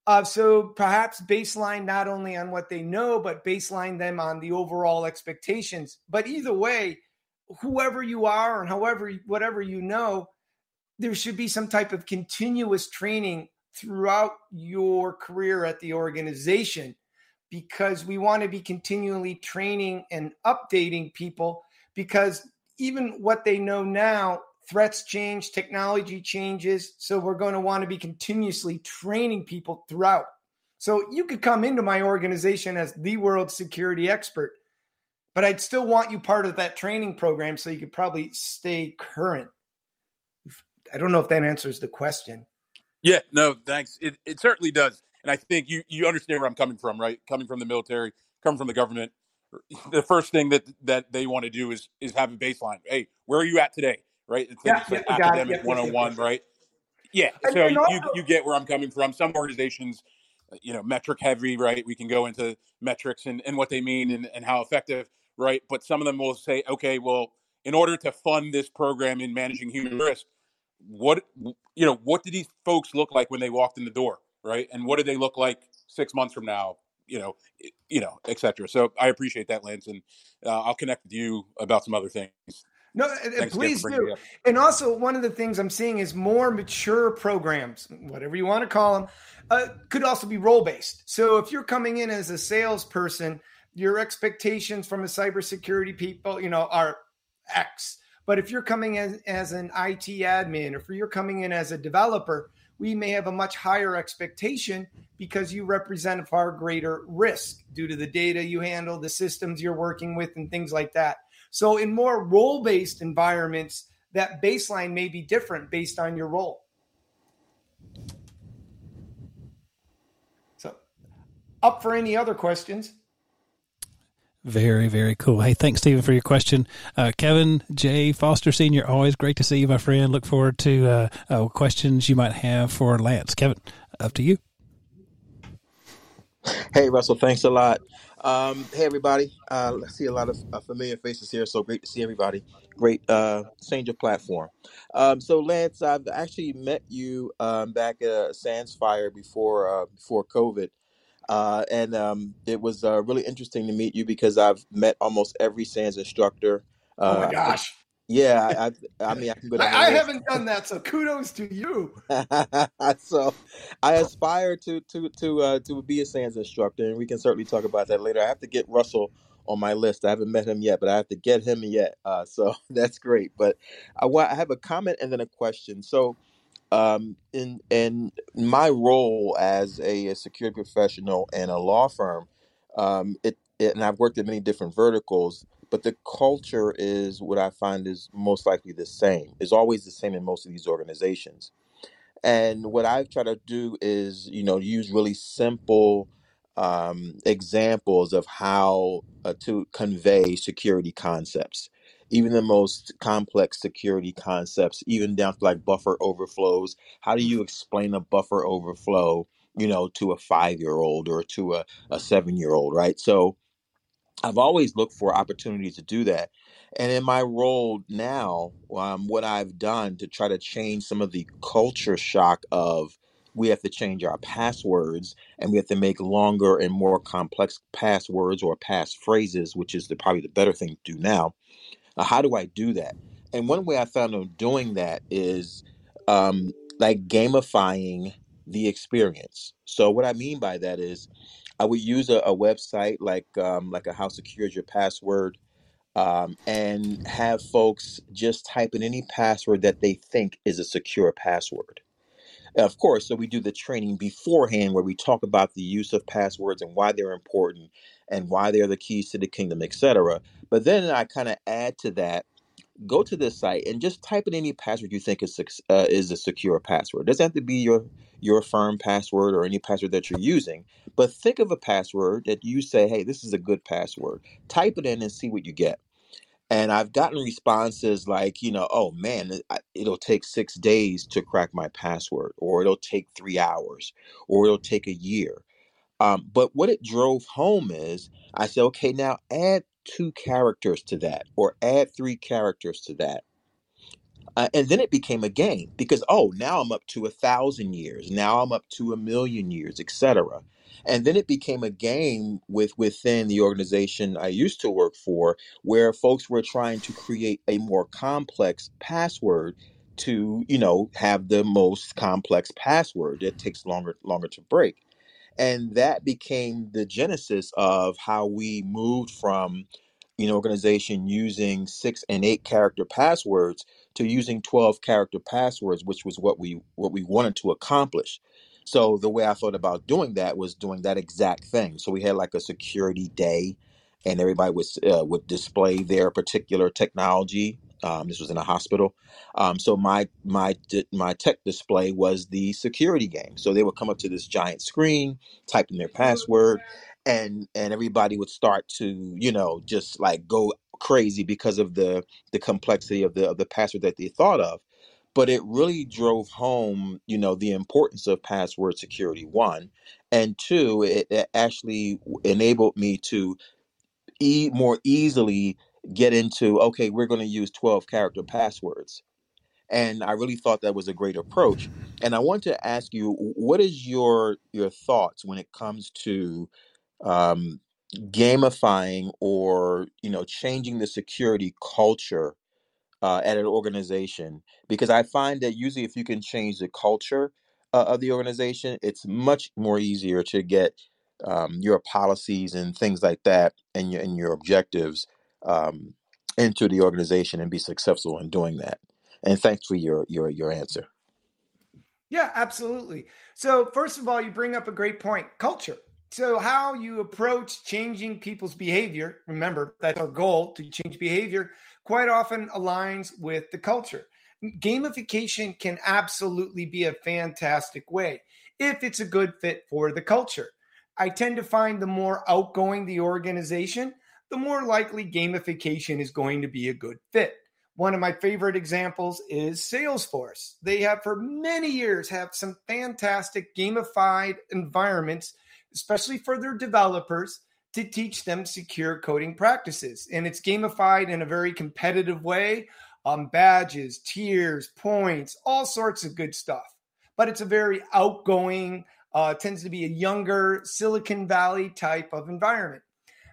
Uh, so perhaps baseline not only on what they know, but baseline them on the overall expectations. But either way, whoever you are and however, whatever you know, there should be some type of continuous training throughout your career at the organization because we want to be continually training and updating people because even what they know now threats change technology changes. So we're going to want to be continuously training people throughout. So you could come into my organization as the world security expert but i'd still want you part of that training program so you could probably stay current i don't know if that answers the question yeah no thanks it, it certainly does and I think you you understand where I'm coming from, right? Coming from the military, coming from the government. The first thing that that they want to do is is have a baseline. Hey, where are you at today? Right? It's, yeah, like yeah, academic one on one, right? Yeah. So you, you you get where I'm coming from. Some organizations, you know, metric heavy, right? We can go into metrics and, and what they mean and, and how effective, right? But some of them will say, okay, well, in order to fund this program in managing human risk, what you know, what did these folks look like when they walked in the door? right? And what do they look like six months from now? You know, you know, etc. So I appreciate that, Lance, and uh, I'll connect with you about some other things. No, Thanks please do. And also, one of the things I'm seeing is more mature programs, whatever you want to call them, uh, could also be role based. So if you're coming in as a salesperson, your expectations from a cybersecurity people, you know, are X. But if you're coming as, as an IT admin, or if you're coming in as a developer, we may have a much higher expectation because you represent a far greater risk due to the data you handle, the systems you're working with, and things like that. So, in more role based environments, that baseline may be different based on your role. So, up for any other questions? Very, very cool. Hey, thanks, Stephen, for your question. Uh, Kevin J. Foster Sr., always great to see you, my friend. Look forward to uh, uh, questions you might have for Lance. Kevin, up to you. Hey, Russell, thanks a lot. Um, hey, everybody. Uh, I see a lot of uh, familiar faces here, so great to see everybody. Great uh, change of platform. Um, so, Lance, I've actually met you um, back at SANS Fire before before COVID. Uh, and um, it was uh, really interesting to meet you because I've met almost every SANS instructor. Uh, oh my gosh. Yeah, I, I, mean, I can go. I, I haven't done that, so kudos to you. so, I aspire to to to uh, to be a SANS instructor, and we can certainly talk about that later. I have to get Russell on my list. I haven't met him yet, but I have to get him yet. Uh, so that's great. But I, I have a comment and then a question. So, um, in in my role as a, a security professional and a law firm, um, it, it and I've worked in many different verticals, but the culture is what I find is most likely the same. Is always the same in most of these organizations. And what I've tried to do is, you know, use really simple um, examples of how uh, to convey security concepts even the most complex security concepts, even down to like buffer overflows. How do you explain a buffer overflow, you know, to a five year old or to a, a seven year old, right? So I've always looked for opportunities to do that. And in my role now, um, what I've done to try to change some of the culture shock of we have to change our passwords and we have to make longer and more complex passwords or pass phrases, which is the, probably the better thing to do now uh, how do I do that? And one way I found of doing that is um, like gamifying the experience. So what I mean by that is I would use a, a website like um, like a how secure is your password um, and have folks just type in any password that they think is a secure password. Of course, so we do the training beforehand where we talk about the use of passwords and why they're important and why they're the keys to the kingdom, etc. But then I kind of add to that go to this site and just type in any password you think is uh, is a secure password. It doesn't have to be your your firm password or any password that you're using, but think of a password that you say, "Hey, this is a good password." Type it in and see what you get. And I've gotten responses like, you know, "Oh man, it'll take 6 days to crack my password," or "It'll take 3 hours," or "It'll take a year." Um, but what it drove home is I said, okay, now add two characters to that or add three characters to that. Uh, and then it became a game because oh now i'm up to a thousand years now i'm up to a million years etc and then it became a game with within the organization i used to work for where folks were trying to create a more complex password to you know have the most complex password it takes longer longer to break and that became the genesis of how we moved from know organization using six and eight character passwords to using 12 character passwords which was what we what we wanted to accomplish. So the way i thought about doing that was doing that exact thing. So we had like a security day and everybody would uh, would display their particular technology um, this was in a hospital. Um, so my my my tech display was the security game. So they would come up to this giant screen, type in their password, and and everybody would start to you know just like go crazy because of the the complexity of the of the password that they thought of. But it really drove home, you know, the importance of password security. One, and two, it, it actually enabled me to e- more easily get into okay we're going to use 12 character passwords. And i really thought that was a great approach. And i want to ask you what is your your thoughts when it comes to um, gamifying or you know changing the security culture uh, at an organization? Because I find that usually if you can change the culture uh, of the organization, it's much more easier to get um, your policies and things like that and your and your objectives um, into the organization and be successful in doing that. And thanks for your your your answer. Yeah, absolutely. So first of all, you bring up a great point: culture. So, how you approach changing people's behavior, remember that's our goal to change behavior, quite often aligns with the culture. Gamification can absolutely be a fantastic way if it's a good fit for the culture. I tend to find the more outgoing the organization, the more likely gamification is going to be a good fit. One of my favorite examples is Salesforce. They have for many years have some fantastic gamified environments especially for their developers, to teach them secure coding practices. And it's gamified in a very competitive way um, badges, tiers, points, all sorts of good stuff. But it's a very outgoing, uh, tends to be a younger Silicon Valley type of environment.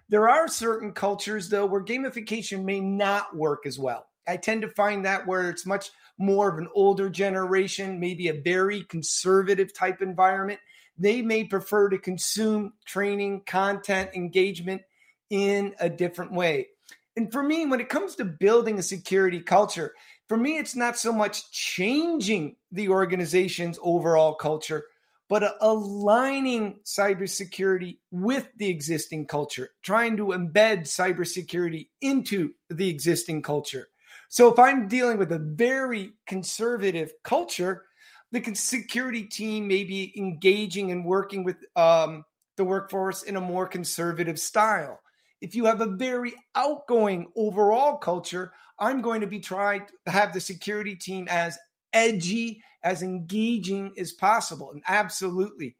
There are certain cultures, though, where gamification may not work as well. I tend to find that where it's much more of an older generation, maybe a very conservative type environment, they may prefer to consume training, content, engagement in a different way. And for me, when it comes to building a security culture, for me, it's not so much changing the organization's overall culture, but aligning cybersecurity with the existing culture, trying to embed cybersecurity into the existing culture. So if I'm dealing with a very conservative culture, the security team may be engaging and working with um, the workforce in a more conservative style. If you have a very outgoing overall culture, I'm going to be trying to have the security team as edgy, as engaging as possible, and absolutely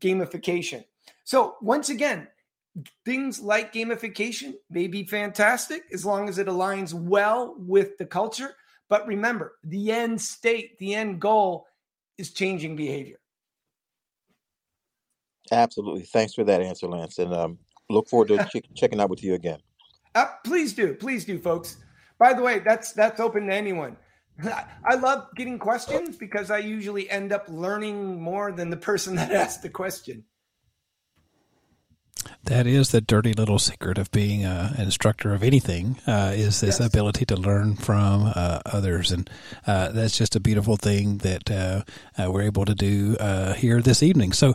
gamification. So, once again, things like gamification may be fantastic as long as it aligns well with the culture. But remember, the end state, the end goal is changing behavior. Absolutely. Thanks for that answer, Lance. And um, look forward to ch- checking out with you again. Uh, please do. Please do, folks. By the way, that's that's open to anyone. I love getting questions because I usually end up learning more than the person that asked the question. That is the dirty little secret of being a, an instructor of anything uh, is this yes. ability to learn from uh, others, and uh, that's just a beautiful thing that uh, uh, we're able to do uh, here this evening. So,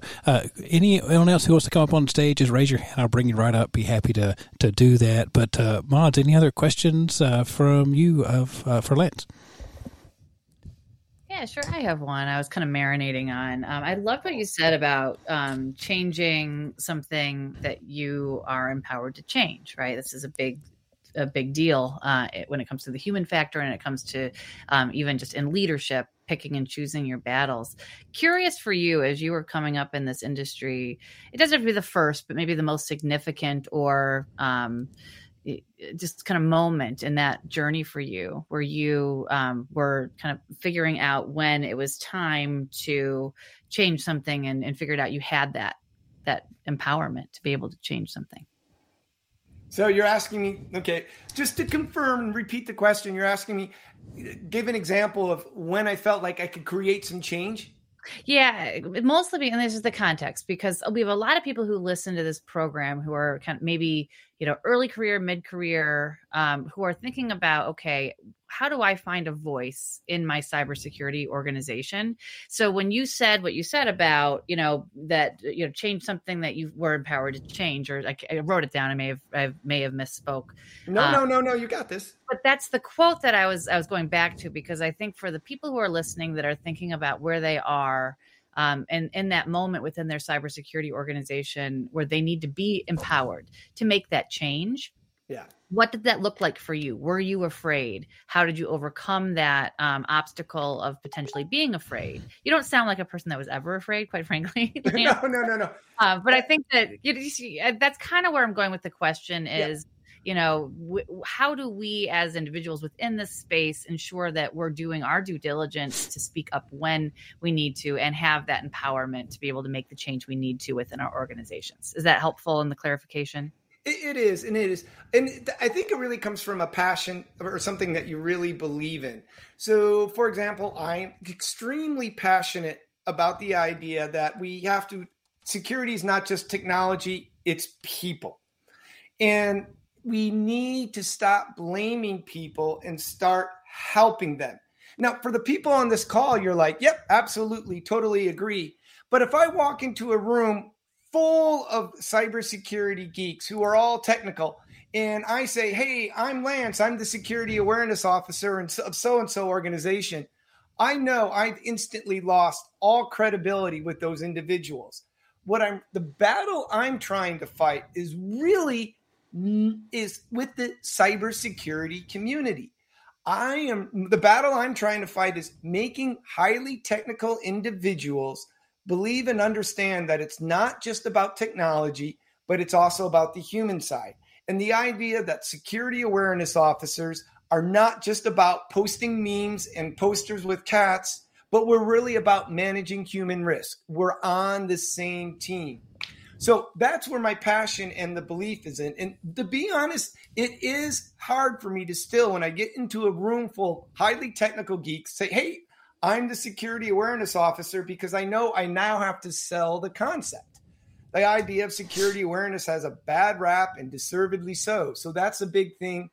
anyone else who wants to come up on stage, just raise your hand. I'll bring you right up. Be happy to to do that. But mods, any other questions from you of for Lance? Yeah, sure. I have one. I was kind of marinating on. Um, I love what you said about um, changing something that you are empowered to change. Right. This is a big, a big deal uh, when it comes to the human factor, and it comes to um, even just in leadership, picking and choosing your battles. Curious for you as you were coming up in this industry. It doesn't have to be the first, but maybe the most significant or um, just kind of moment in that journey for you where you um, were kind of figuring out when it was time to change something and, and figured out you had that that empowerment to be able to change something. So you're asking me okay just to confirm and repeat the question you're asking me give an example of when i felt like i could create some change? Yeah, mostly, and this is the context because we have a lot of people who listen to this program who are kind of maybe you know early career, mid career, um, who are thinking about okay, how do I find a voice in my cybersecurity organization? So when you said what you said about, you know, that you know, change something that you were empowered to change, or I, I wrote it down. I may have I may have misspoke. No, um, no, no, no. You got this. But that's the quote that I was I was going back to because I think for the people who are listening that are thinking about where they are. Um, and in that moment within their cybersecurity organization where they need to be empowered to make that change, yeah. What did that look like for you? Were you afraid? How did you overcome that um, obstacle of potentially being afraid? You don't sound like a person that was ever afraid quite frankly no no no no. Uh, but i think that you, you see, uh, that's kind of where i'm going with the question is. You know w- how do we as individuals within this space ensure that we're doing our due diligence to speak up when we need to and have that empowerment to be able to make the change we need to within our organizations is that helpful in the clarification it is, and it is, and I think it really comes from a passion or something that you really believe in. So, for example, I'm extremely passionate about the idea that we have to. Security is not just technology; it's people, and we need to stop blaming people and start helping them. Now, for the people on this call, you're like, "Yep, absolutely, totally agree." But if I walk into a room full of cybersecurity geeks who are all technical. And I say, hey, I'm Lance. I'm the security awareness officer of so and so organization. I know I've instantly lost all credibility with those individuals. What I'm the battle I'm trying to fight is really is with the cybersecurity community. I am the battle I'm trying to fight is making highly technical individuals believe and understand that it's not just about technology, but it's also about the human side. And the idea that security awareness officers are not just about posting memes and posters with cats, but we're really about managing human risk. We're on the same team. So that's where my passion and the belief is in. And to be honest, it is hard for me to still, when I get into a room full highly technical geeks, say, hey, I'm the security awareness officer because I know I now have to sell the concept. The idea of security awareness has a bad rap and deservedly so. So that's a big thing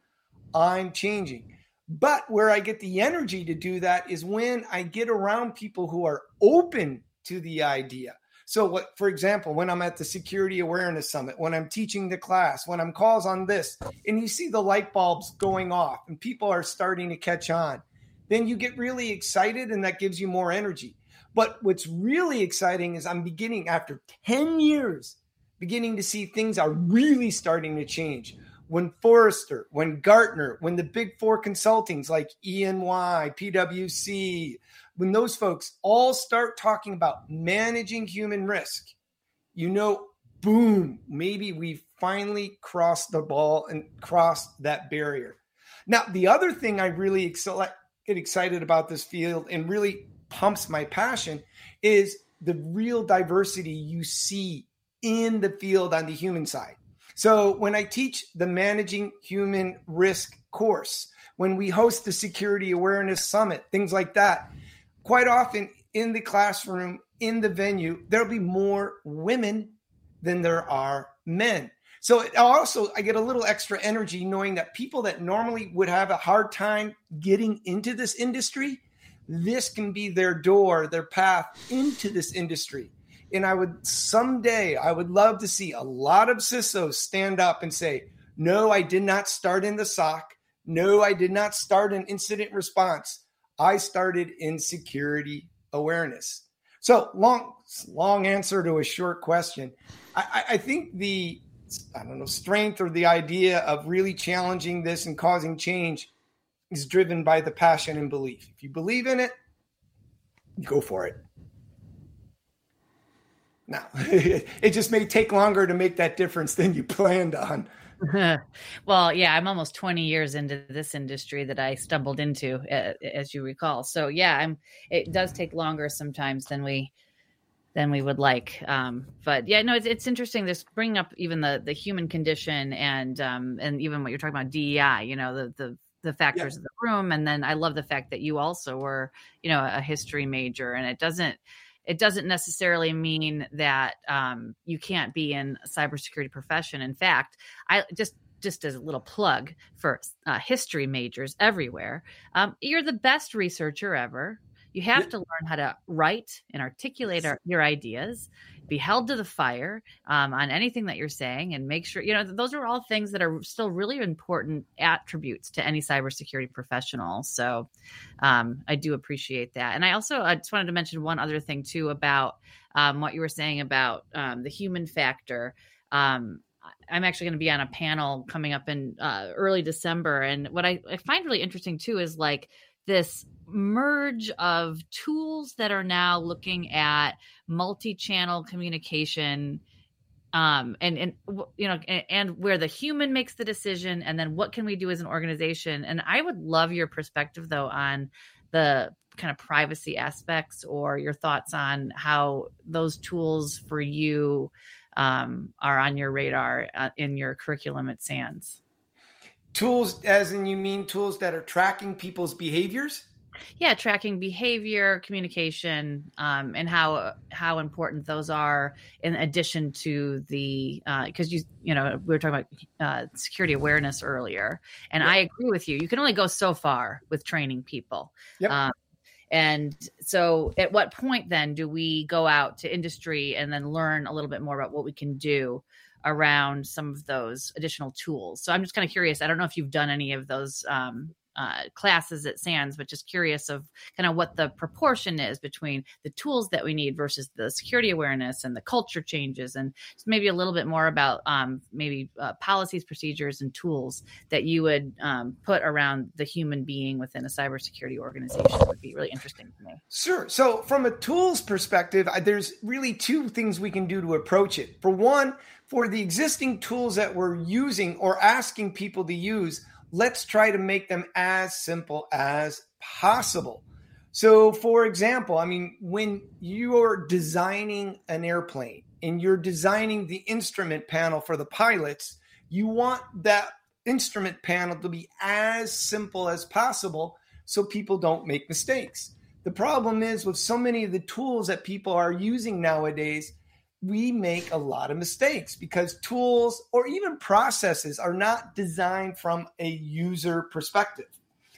I'm changing. But where I get the energy to do that is when I get around people who are open to the idea. So, what, for example, when I'm at the Security Awareness Summit, when I'm teaching the class, when I'm calls on this, and you see the light bulbs going off and people are starting to catch on, then you get really excited and that gives you more energy. But what's really exciting is I'm beginning after 10 years, beginning to see things are really starting to change. When Forrester, when Gartner, when the big four consultings like EY, PwC, when those folks all start talking about managing human risk, you know, boom, maybe we finally crossed the ball and crossed that barrier. Now, the other thing I really excel get excited about this field and really pumps my passion is the real diversity you see in the field on the human side. So when I teach the managing human risk course, when we host the security awareness summit, things like that, quite often in the classroom, in the venue, there'll be more women than there are men. So also, I get a little extra energy knowing that people that normally would have a hard time getting into this industry, this can be their door, their path into this industry. And I would someday, I would love to see a lot of CISOs stand up and say, no, I did not start in the SOC. No, I did not start in incident response. I started in security awareness. So long, long answer to a short question. I, I think the I don't know strength or the idea of really challenging this and causing change is driven by the passion and belief. If you believe in it, go for it. Now, it just may take longer to make that difference than you planned on. well, yeah, I'm almost 20 years into this industry that I stumbled into, as you recall. So yeah, I'm. It does take longer sometimes than we than we would like. Um, but yeah, no, it's, it's interesting. This bringing up even the the human condition and um, and even what you're talking about DEI. You know, the the the factors yeah. of the room, and then I love the fact that you also were, you know, a history major, and it doesn't it doesn't necessarily mean that um, you can't be in a cybersecurity profession. In fact, I just just as a little plug for uh, history majors everywhere, um, you're the best researcher ever. You have to learn how to write and articulate our, your ideas be held to the fire um, on anything that you're saying and make sure you know those are all things that are still really important attributes to any cybersecurity professional so um, i do appreciate that. And i also i just wanted to mention one other thing too about um, what you were saying about um, the human factor. Um, I'm actually going to be on a panel coming up in uh, early December. And what I, I, find really interesting too is like this merge of tools that are now looking at multi-channel communication um and and you know and, and, where the human makes the decision and then what can we do as an organization? And i would love your perspective though on the kind of privacy aspects or your thoughts on how those tools for you um, are on your radar uh, in your curriculum at SANS tools as in you mean tools that are tracking people's behaviors? Yeah tracking behavior communication um, and how how important those are in addition to the because uh, you you know we were talking about uh, security awareness earlier and i agree with you. You can only go so far with training people. Yep. Um, and so at what point then do we go out to industry and then learn a little bit more about what we can do around some of those additional tools so i'm just kind of curious i don't know if you've done any of those um, uh, classes at SANS, but just curious of kind of what the proportion is between the tools that we need versus the security awareness and the culture changes, and just maybe a little bit more about um, maybe uh, policies, procedures, and tools that you would um, put around the human being within a cybersecurity organization would be really interesting to me. Sure. So, from a tools perspective, there's really two things we can do to approach it. For one, for the existing tools that we're using or asking people to use, let's try to make them as simple as possible. So, for example, I mean, when you're designing an airplane and you're designing the instrument panel for the pilots, you want that instrument panel to be as simple as possible so people don't make mistakes. The problem is with so many of the tools that people are using nowadays, we make a lot of mistakes because tools or even processes are not designed from a user perspective.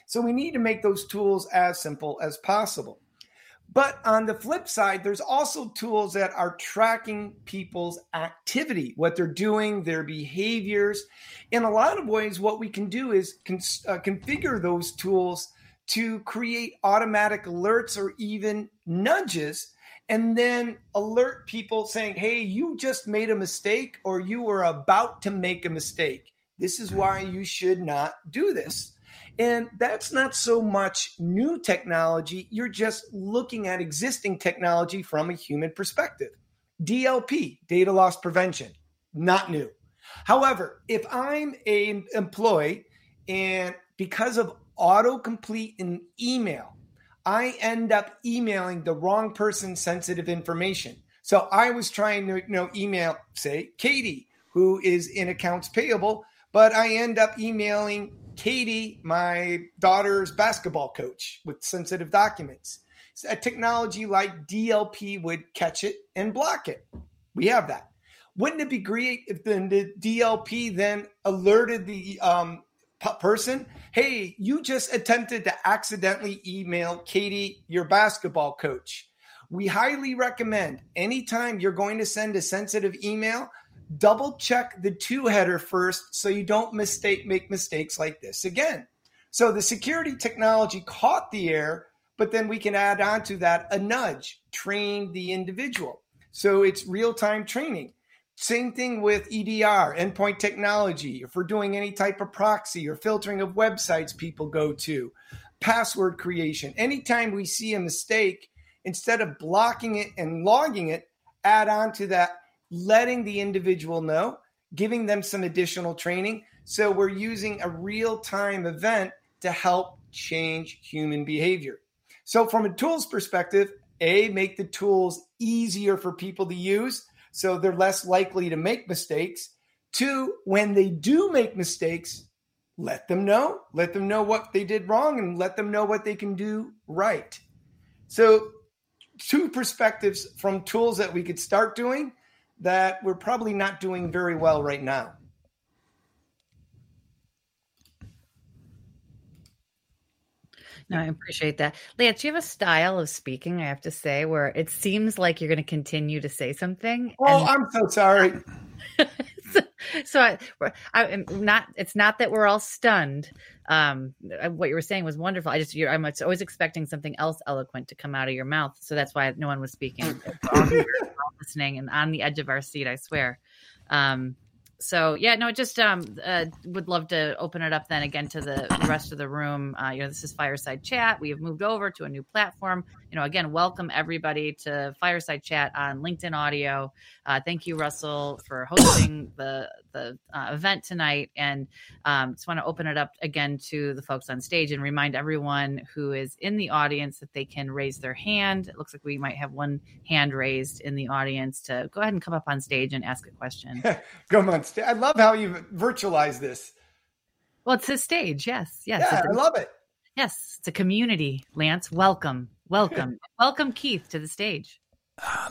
So we need to make those tools as simple as possible. But on the flip side, there's also tools that are tracking people's activity, what they're doing, their behaviors. In a lot of ways, what we can do is uh, configure those tools to create automatic alerts or even nudges and then alert people saying, hey, you just made a mistake or you were about to make a mistake. This is why mm-hmm. you should not do this. And that's not so much new technology. You're just looking at existing technology from a human perspective. DLP, data loss prevention, not new. However, if I'm an employee and because of autocomplete in email, I end up emailing the wrong person sensitive information. So I was trying to you know email say Katie who is in accounts payable, but I end up emailing Katie, my daughter's basketball coach with sensitive documents. So a technology like DLP would catch it and block it. We have that. Wouldn't it be great if then the DLP then alerted the um, person, hey, you just attempted to accidentally email Katie, your basketball coach. We highly recommend anytime you're going to send a sensitive email, double check the to header first so you don't mistake make mistakes like this again. So the security technology caught the error, but then we can add on to that a nudge, train the individual. So it's real time training. Same thing with EDR, endpoint technology, if we're doing any type of proxy or filtering of websites people go to, password creation. Anytime we see a mistake, instead of blocking it and logging it, add on to that, letting the individual know, giving them some additional training. So we're using a real time event to help change human behavior. So, from a tools perspective, A, make the tools easier for people to use so they're less likely to make mistakes. Two, when they do make mistakes, let them know. Let them know what they did wrong and let them know what they can do right. So, two perspectives from tools that we could start doing that we're probably not doing very well right now. No, I appreciate that. Lance, you have a style of speaking, I have to say, where it seems like you're going to continue to say something. Oh, and- I'm so sorry. so, so I, I am not. It's not that we're all stunned. Um, what you were saying was wonderful. I just, I'm always expecting something else eloquent to come out of your mouth, so that's why no one was speaking. all listening and on the edge of our seat. I swear. Um, so yeah, no, just um, uh, would love to open it up then again to the rest of the room. Uh, you know, this is Fireside Chat. We have moved over to a new platform. You know, again, welcome everybody to Fireside Chat on LinkedIn Audio. Uh, thank you, Russell, for hosting the the uh, event tonight, and um, just want to open it up again to the folks on stage and remind everyone who is in the audience that they can raise their hand. It looks like we might have one hand raised in the audience to go ahead and come up on stage and ask a question. come on I love how you virtualize this. Well, it's a stage. Yes. Yes. Yeah, I love it. Yes. It's a community, Lance. Welcome. Welcome. welcome, Keith, to the stage.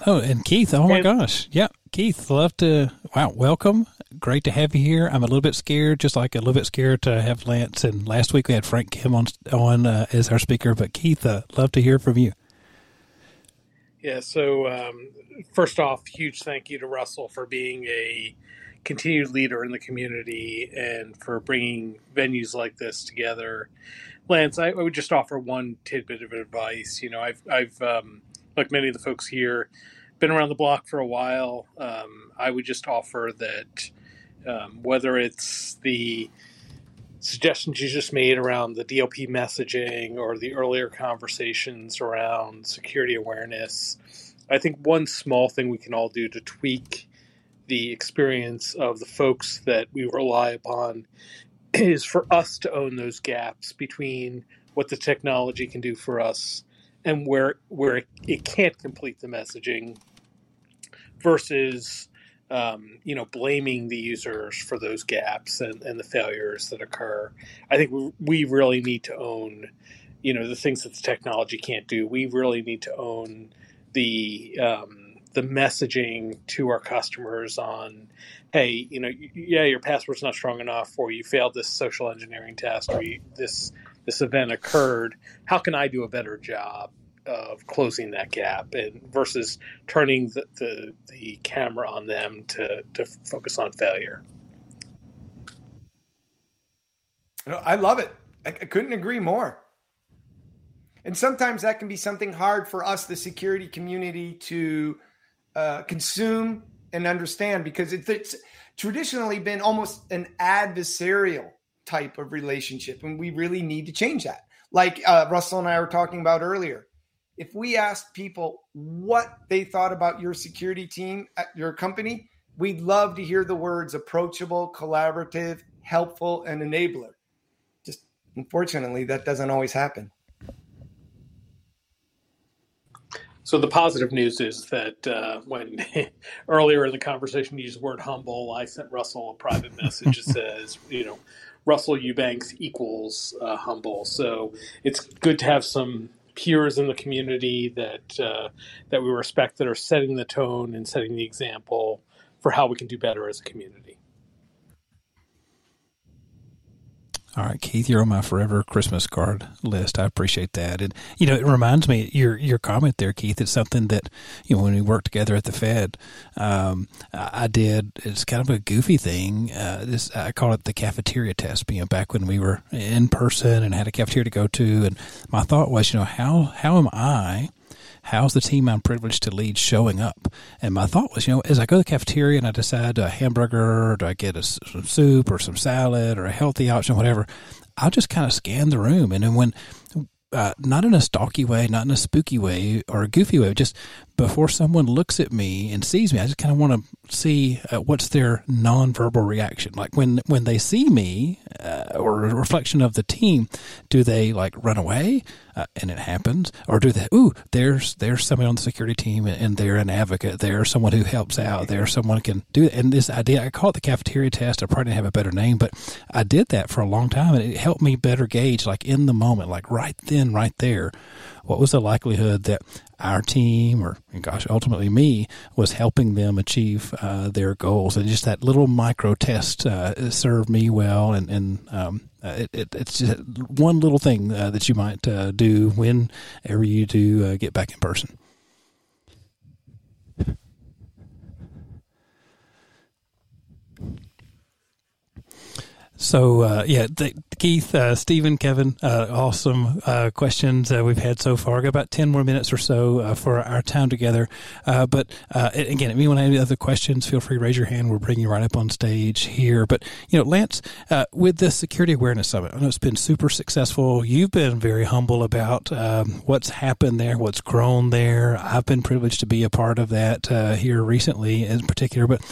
Oh, and Keith, oh my gosh. Yeah, Keith, love to, wow, welcome. Great to have you here. I'm a little bit scared, just like a little bit scared to have Lance. And last week we had Frank Kim on, on uh, as our speaker, but Keith, uh, love to hear from you. Yeah, so um, first off, huge thank you to Russell for being a continued leader in the community and for bringing venues like this together. Lance, I, I would just offer one tidbit of advice. You know, I've, I've um, like many of the folks here, been around the block for a while. Um, I would just offer that um, whether it's the suggestions you just made around the DLP messaging or the earlier conversations around security awareness, I think one small thing we can all do to tweak the experience of the folks that we rely upon is for us to own those gaps between what the technology can do for us and where where it, it can't complete the messaging versus um, you know blaming the users for those gaps and, and the failures that occur. I think we, we really need to own you know the things that the technology can't do. We really need to own the um, the messaging to our customers on hey you know yeah your password's not strong enough or you failed this social engineering test or you, this this event occurred. How can i do a better job of closing that gap? And versus turning the, the, the camera on them to, to focus on failure. I love it. I, I couldn't agree more. And sometimes that can be something hard for us the security community to uh, consume and understand because it's, it's traditionally been almost an adversarial type of relationship, and we really need to change that. Like uh, Russell and I were talking about earlier, if we asked people what they thought about your security team at your company, we'd love to hear the words approachable, collaborative, helpful, and enabler. Just unfortunately, that doesn't always happen. So the positive news is that uh, when earlier in the conversation you used the word humble, I sent Russell a private message that says, you know, Russell Eubanks equals uh, humble. So it's good to have some peers in the community that uh, that we respect that are setting the tone and setting the example for how we can do better as a community. All right, Keith, you're on my forever Christmas card list. I appreciate that, and you know it reminds me your your comment there, Keith. It's something that you know when we worked together at the Fed, um, I did. It's kind of a goofy thing. Uh, this I call it the cafeteria test. You know, back when we were in person and had a cafeteria to go to, and my thought was, you know, how how am I how's the team I'm privileged to lead showing up? And my thought was, you know, as I go to the cafeteria and I decide a hamburger, or do I get a, some soup or some salad or a healthy option, whatever, I'll just kind of scan the room. And then when, uh, not in a stalky way, not in a spooky way or a goofy way, just before someone looks at me and sees me, I just kind of want to see uh, what's their nonverbal reaction. Like when when they see me uh, or a reflection of the team, do they like run away? Uh, and it happens, or do they? Ooh, there's there's somebody on the security team, and they're an advocate. They're someone who helps out. There's someone can do it. And this idea, I call it the cafeteria test. I probably didn't have a better name, but I did that for a long time, and it helped me better gauge, like in the moment, like right then, right there, what was the likelihood that our team, or gosh, ultimately me, was helping them achieve uh, their goals. And just that little micro test uh, served me well. And, and um, uh, it, it, it's just one little thing uh, that you might uh, do whenever you do get back in person. So uh, yeah, th- Keith, uh, Stephen, Kevin, uh, awesome uh, questions we've had so far. Got about ten more minutes or so uh, for our time together. Uh, but again, if anyone has any other questions, feel free to raise your hand. We'll bring you right up on stage here. But you know, Lance, with the Security Awareness Summit, I know it's been super successful. You've been very humble about um, what's happened there, what's grown there. I've been privileged to be a part of that here recently, in particular, but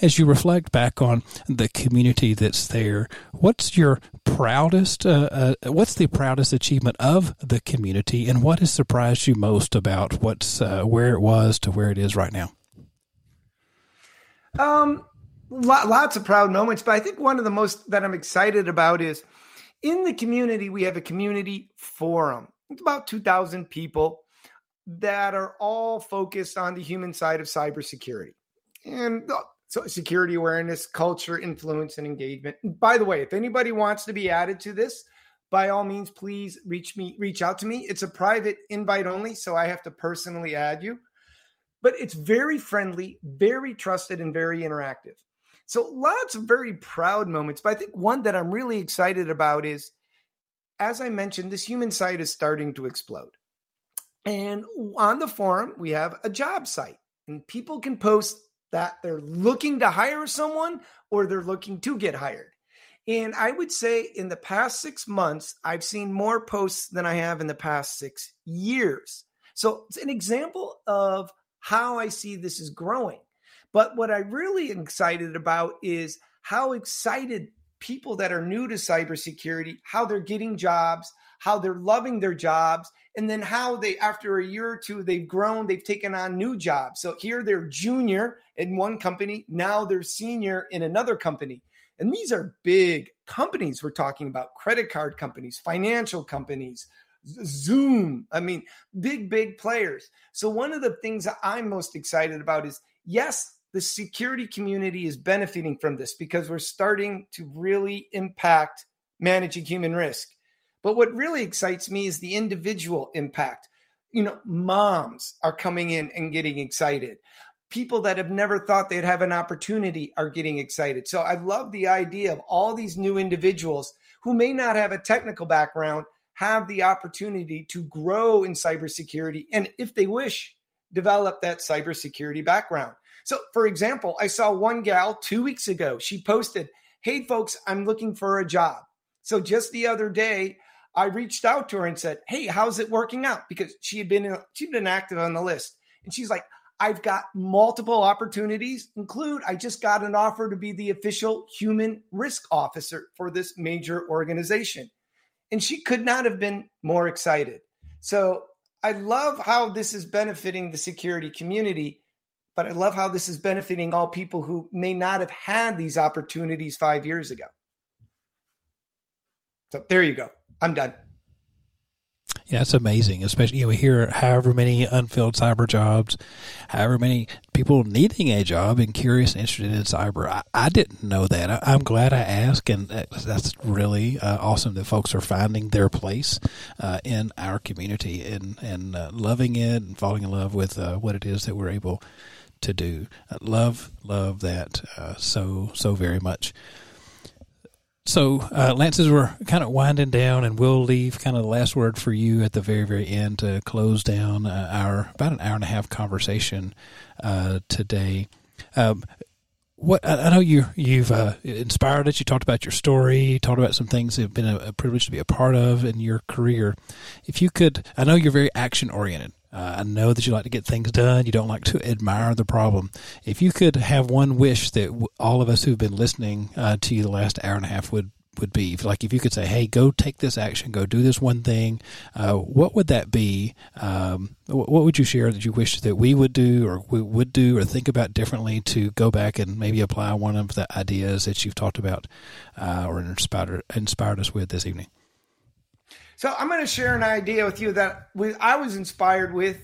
as you reflect back on the community that's there, what's your proudest, uh, uh, what's the proudest achievement of the community, and what has surprised you most about what's uh, where it was to where it is right now? Um, lots of proud moments, but I think one of the most that I'm excited about is in the community, we have a community forum. It's about 2,000 people that are all focused on the human side of cybersecurity. And so security awareness, culture, influence, and engagement. By the way, if anybody wants to be added to this, by all means, please reach me, reach out to me. It's a private invite only, so I have to personally add you. But it's very friendly, very trusted, and very interactive. So lots of very proud moments. But I think one that I'm really excited about is, as I mentioned, this human site is starting to explode. And on the forum, we have a job site, and people can post that they're looking to hire someone or they're looking to get hired. And I would say in the past six months, I've seen more posts than I have in the past six years. So it's an example of how I see this is growing. But what I really excited about is how excited people that are new to cybersecurity, how they're getting jobs, how they're loving their jobs, and then how they, after a year or two, they've grown, they've taken on new jobs. So here they're junior in one company, now they're senior in another company. And these are big companies we're talking about credit card companies, financial companies, Zoom. I mean, big, big players. So, one of the things that I'm most excited about is yes, the security community is benefiting from this because we're starting to really impact managing human risk. But what really excites me is the individual impact. You know, moms are coming in and getting excited. People that have never thought they'd have an opportunity are getting excited. So I love the idea of all these new individuals who may not have a technical background have the opportunity to grow in cybersecurity and if they wish develop that cybersecurity background. So for example, I saw one gal 2 weeks ago. She posted, "Hey folks, I'm looking for a job." So just the other day, I reached out to her and said, "Hey, how's it working out?" Because she had been uh, she'd been active on the list, and she's like, "I've got multiple opportunities. Include I just got an offer to be the official human risk officer for this major organization," and she could not have been more excited. So I love how this is benefiting the security community, but I love how this is benefiting all people who may not have had these opportunities five years ago. So there you go. I'm done. Yeah, it's amazing. Especially, you know, we hear however many unfilled cyber jobs, however many people needing a job and curious and interested in cyber. I, I didn't know that. I, am glad I asked, and that's really uh, awesome that folks are finding their place uh, in our community and and uh, loving it and falling in love with uh, what it is that we're able to do. love, love that uh, so so very much. So, uh, Lance, as we're kind of winding down, and we'll leave kind of the last word for you at the very, very end to close down uh, our about an hour and a half conversation uh, today. Um, what I know you you've uh, inspired us. You talked about your story. You talked about some things that have been a, a privilege to be a part of in your career. If you could, I know you're very action oriented. Uh, I know that you like to get things done. You don't like to admire the problem. If you could have one wish that w- all of us who've been listening uh, to you the last hour and a half would would be, like if you could say, "Hey, go take this action, go do this one thing," uh, what would that be? Um, what would you share that you wish that we would do, or we would do, or think about differently to go back and maybe apply one of the ideas that you've talked about uh, or inspired inspired us with this evening? So I'm going to share an idea with you that I was inspired with,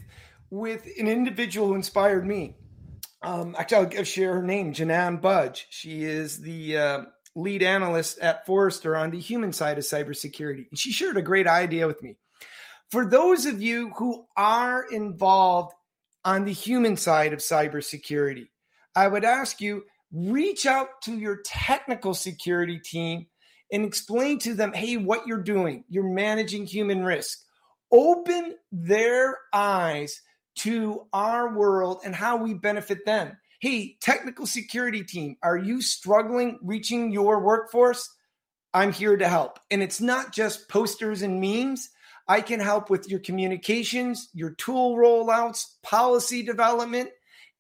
with an individual who inspired me. Um, actually, I'll share her name, Jinan Budge. She is the uh, lead analyst at Forrester on the human side of cybersecurity. And she shared a great idea with me. For those of you who are involved on the human side of cybersecurity, I would ask you reach out to your technical security team and explain to them, hey, what you're doing, you're managing human risk. Open their eyes to our world and how we benefit them. Hey, technical security team, are you struggling reaching your workforce? I'm here to help. And it's not just posters and memes. I can help with your communications, your tool rollouts, policy development,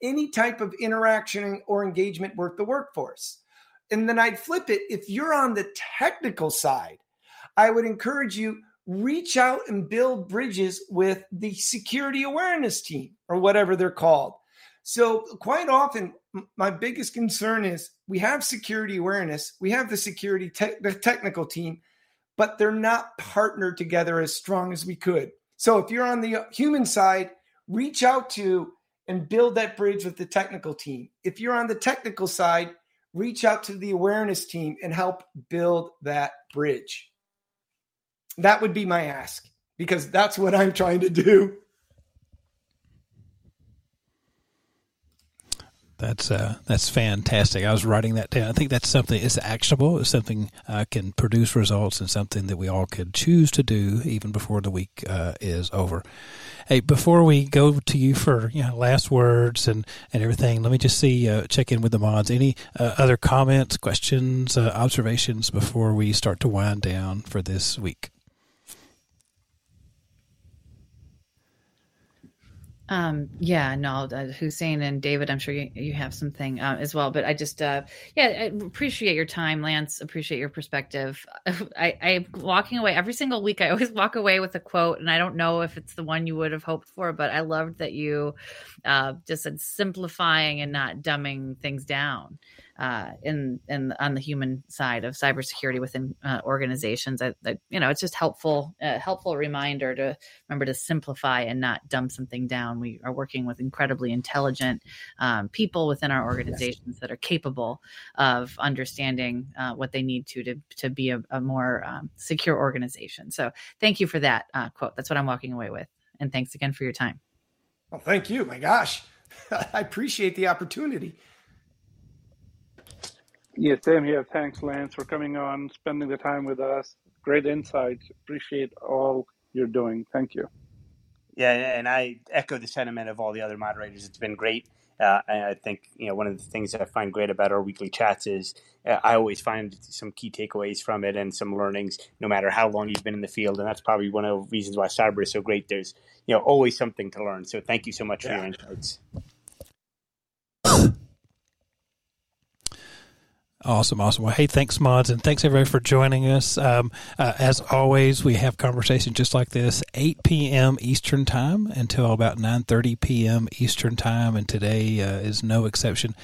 any type of interaction or engagement with the workforce. And then I'd flip it. If you're on the technical side, I would encourage you reach out and build bridges with the security awareness team or whatever they're called. So quite often my biggest concern is we have security awareness, we have the security te- the technical team, but they're not partnered together as strong as we could. So if you're on the uh, human side, reach out to and build that bridge with the technical team. If you're on the technical side, reach out to the awareness team and help build that bridge. That would be my ask because that's what I'm trying to do. That's uh, that's fantastic. I was writing that down. I think that's something. It's actionable. It's something uh, can produce results, and something that we all could choose to do even before the week uh, is over. Hey, before we go to you for you know last words and and everything, let me just see uh, check in with the mods. Any uh, other comments, questions, uh, observations before we start to wind down for this week? Um, yeah, no, uh, Hussein and David, I'm sure you, you have something uh, as well. But I just, uh, yeah, I appreciate your time, Lance. Appreciate your perspective. I, I walking away every single week. I always walk away with a quote, and I don't know if it's the one you would have hoped for, but I loved that you uh, just said simplifying and not dumbing things down uh, in in on the human side of cybersecurity within uh, organizations. That, you know, it's just helpful a helpful reminder to remember to simplify and not dumb something down. We are working with incredibly intelligent um, people within our organizations that are capable of understanding uh, what they need to to to be a, a more um, secure organization. So, thank you for that uh, quote. That's what I'm walking away with. And thanks again for your time. Well, thank you. My gosh, I appreciate the opportunity. Yeah, same here. Thanks, Lance, for coming on, spending the time with us. Great insights. Appreciate all you're doing. Thank you. Yeah, and I echo the sentiment of all the other moderators. It's been great. Uh, and I think you know one of the things that I find great about our weekly chats is uh, I always find some key takeaways from it and some learnings, no matter how long you've been in the field. And that's probably one of the reasons why cyber is so great. There's you know always something to learn. So thank you so much yeah. for your insights. Awesome, awesome. Well, hey, thanks, mods, and thanks everybody for joining us. Um, uh, as always, we have conversations just like this, 8 p.m. Eastern time until about 9:30 p.m. Eastern time, and today uh, is no exception.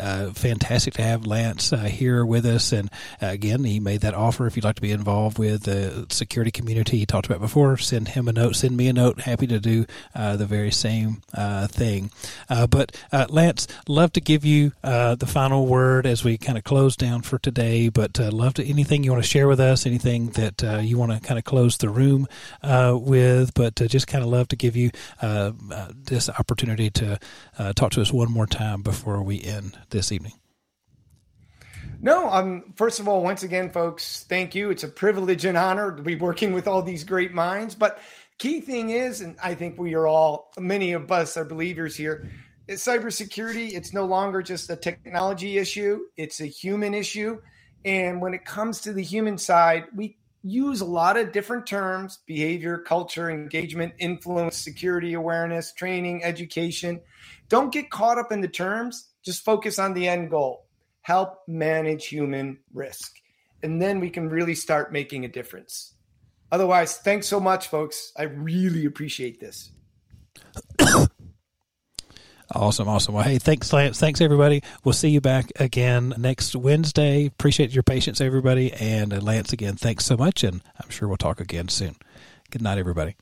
Uh, fantastic to have Lance uh, here with us, and uh, again, he made that offer. If you'd like to be involved with the security community he talked about before, send him a note, send me a note. Happy to do uh, the very same thing. but Lance, love to give you the final word as we kind of close close down for today, but uh, love to anything you want to share with us, anything that uh, you want to kind of close the room uh, with, but uh, just kind of love to give you uh, uh, this opportunity to talk to us one more time before we end this evening. No, um, first of all, once again, folks, thank you. It's a privilege and honor to be working with all these great minds. But key thing is, and I think we are all, many of us are believers here, cybersecurity, it's no longer just a technology issue, it's a human issue. And when it comes to the human side, we use a lot of different terms behavior, culture, engagement, influence, security awareness, training, education. Don't get caught up in the terms, just focus on the end goal help manage human risk. And then we can really start making a difference. Otherwise, thanks so much, folks. I really appreciate this. Awesome, awesome. Well, hey, thanks, Lance. Thanks, everybody. We'll see you back again next Wednesday. Appreciate your patience, everybody. And uh, Lance, again, thanks so much. And I'm sure we'll talk again soon. Good night, everybody.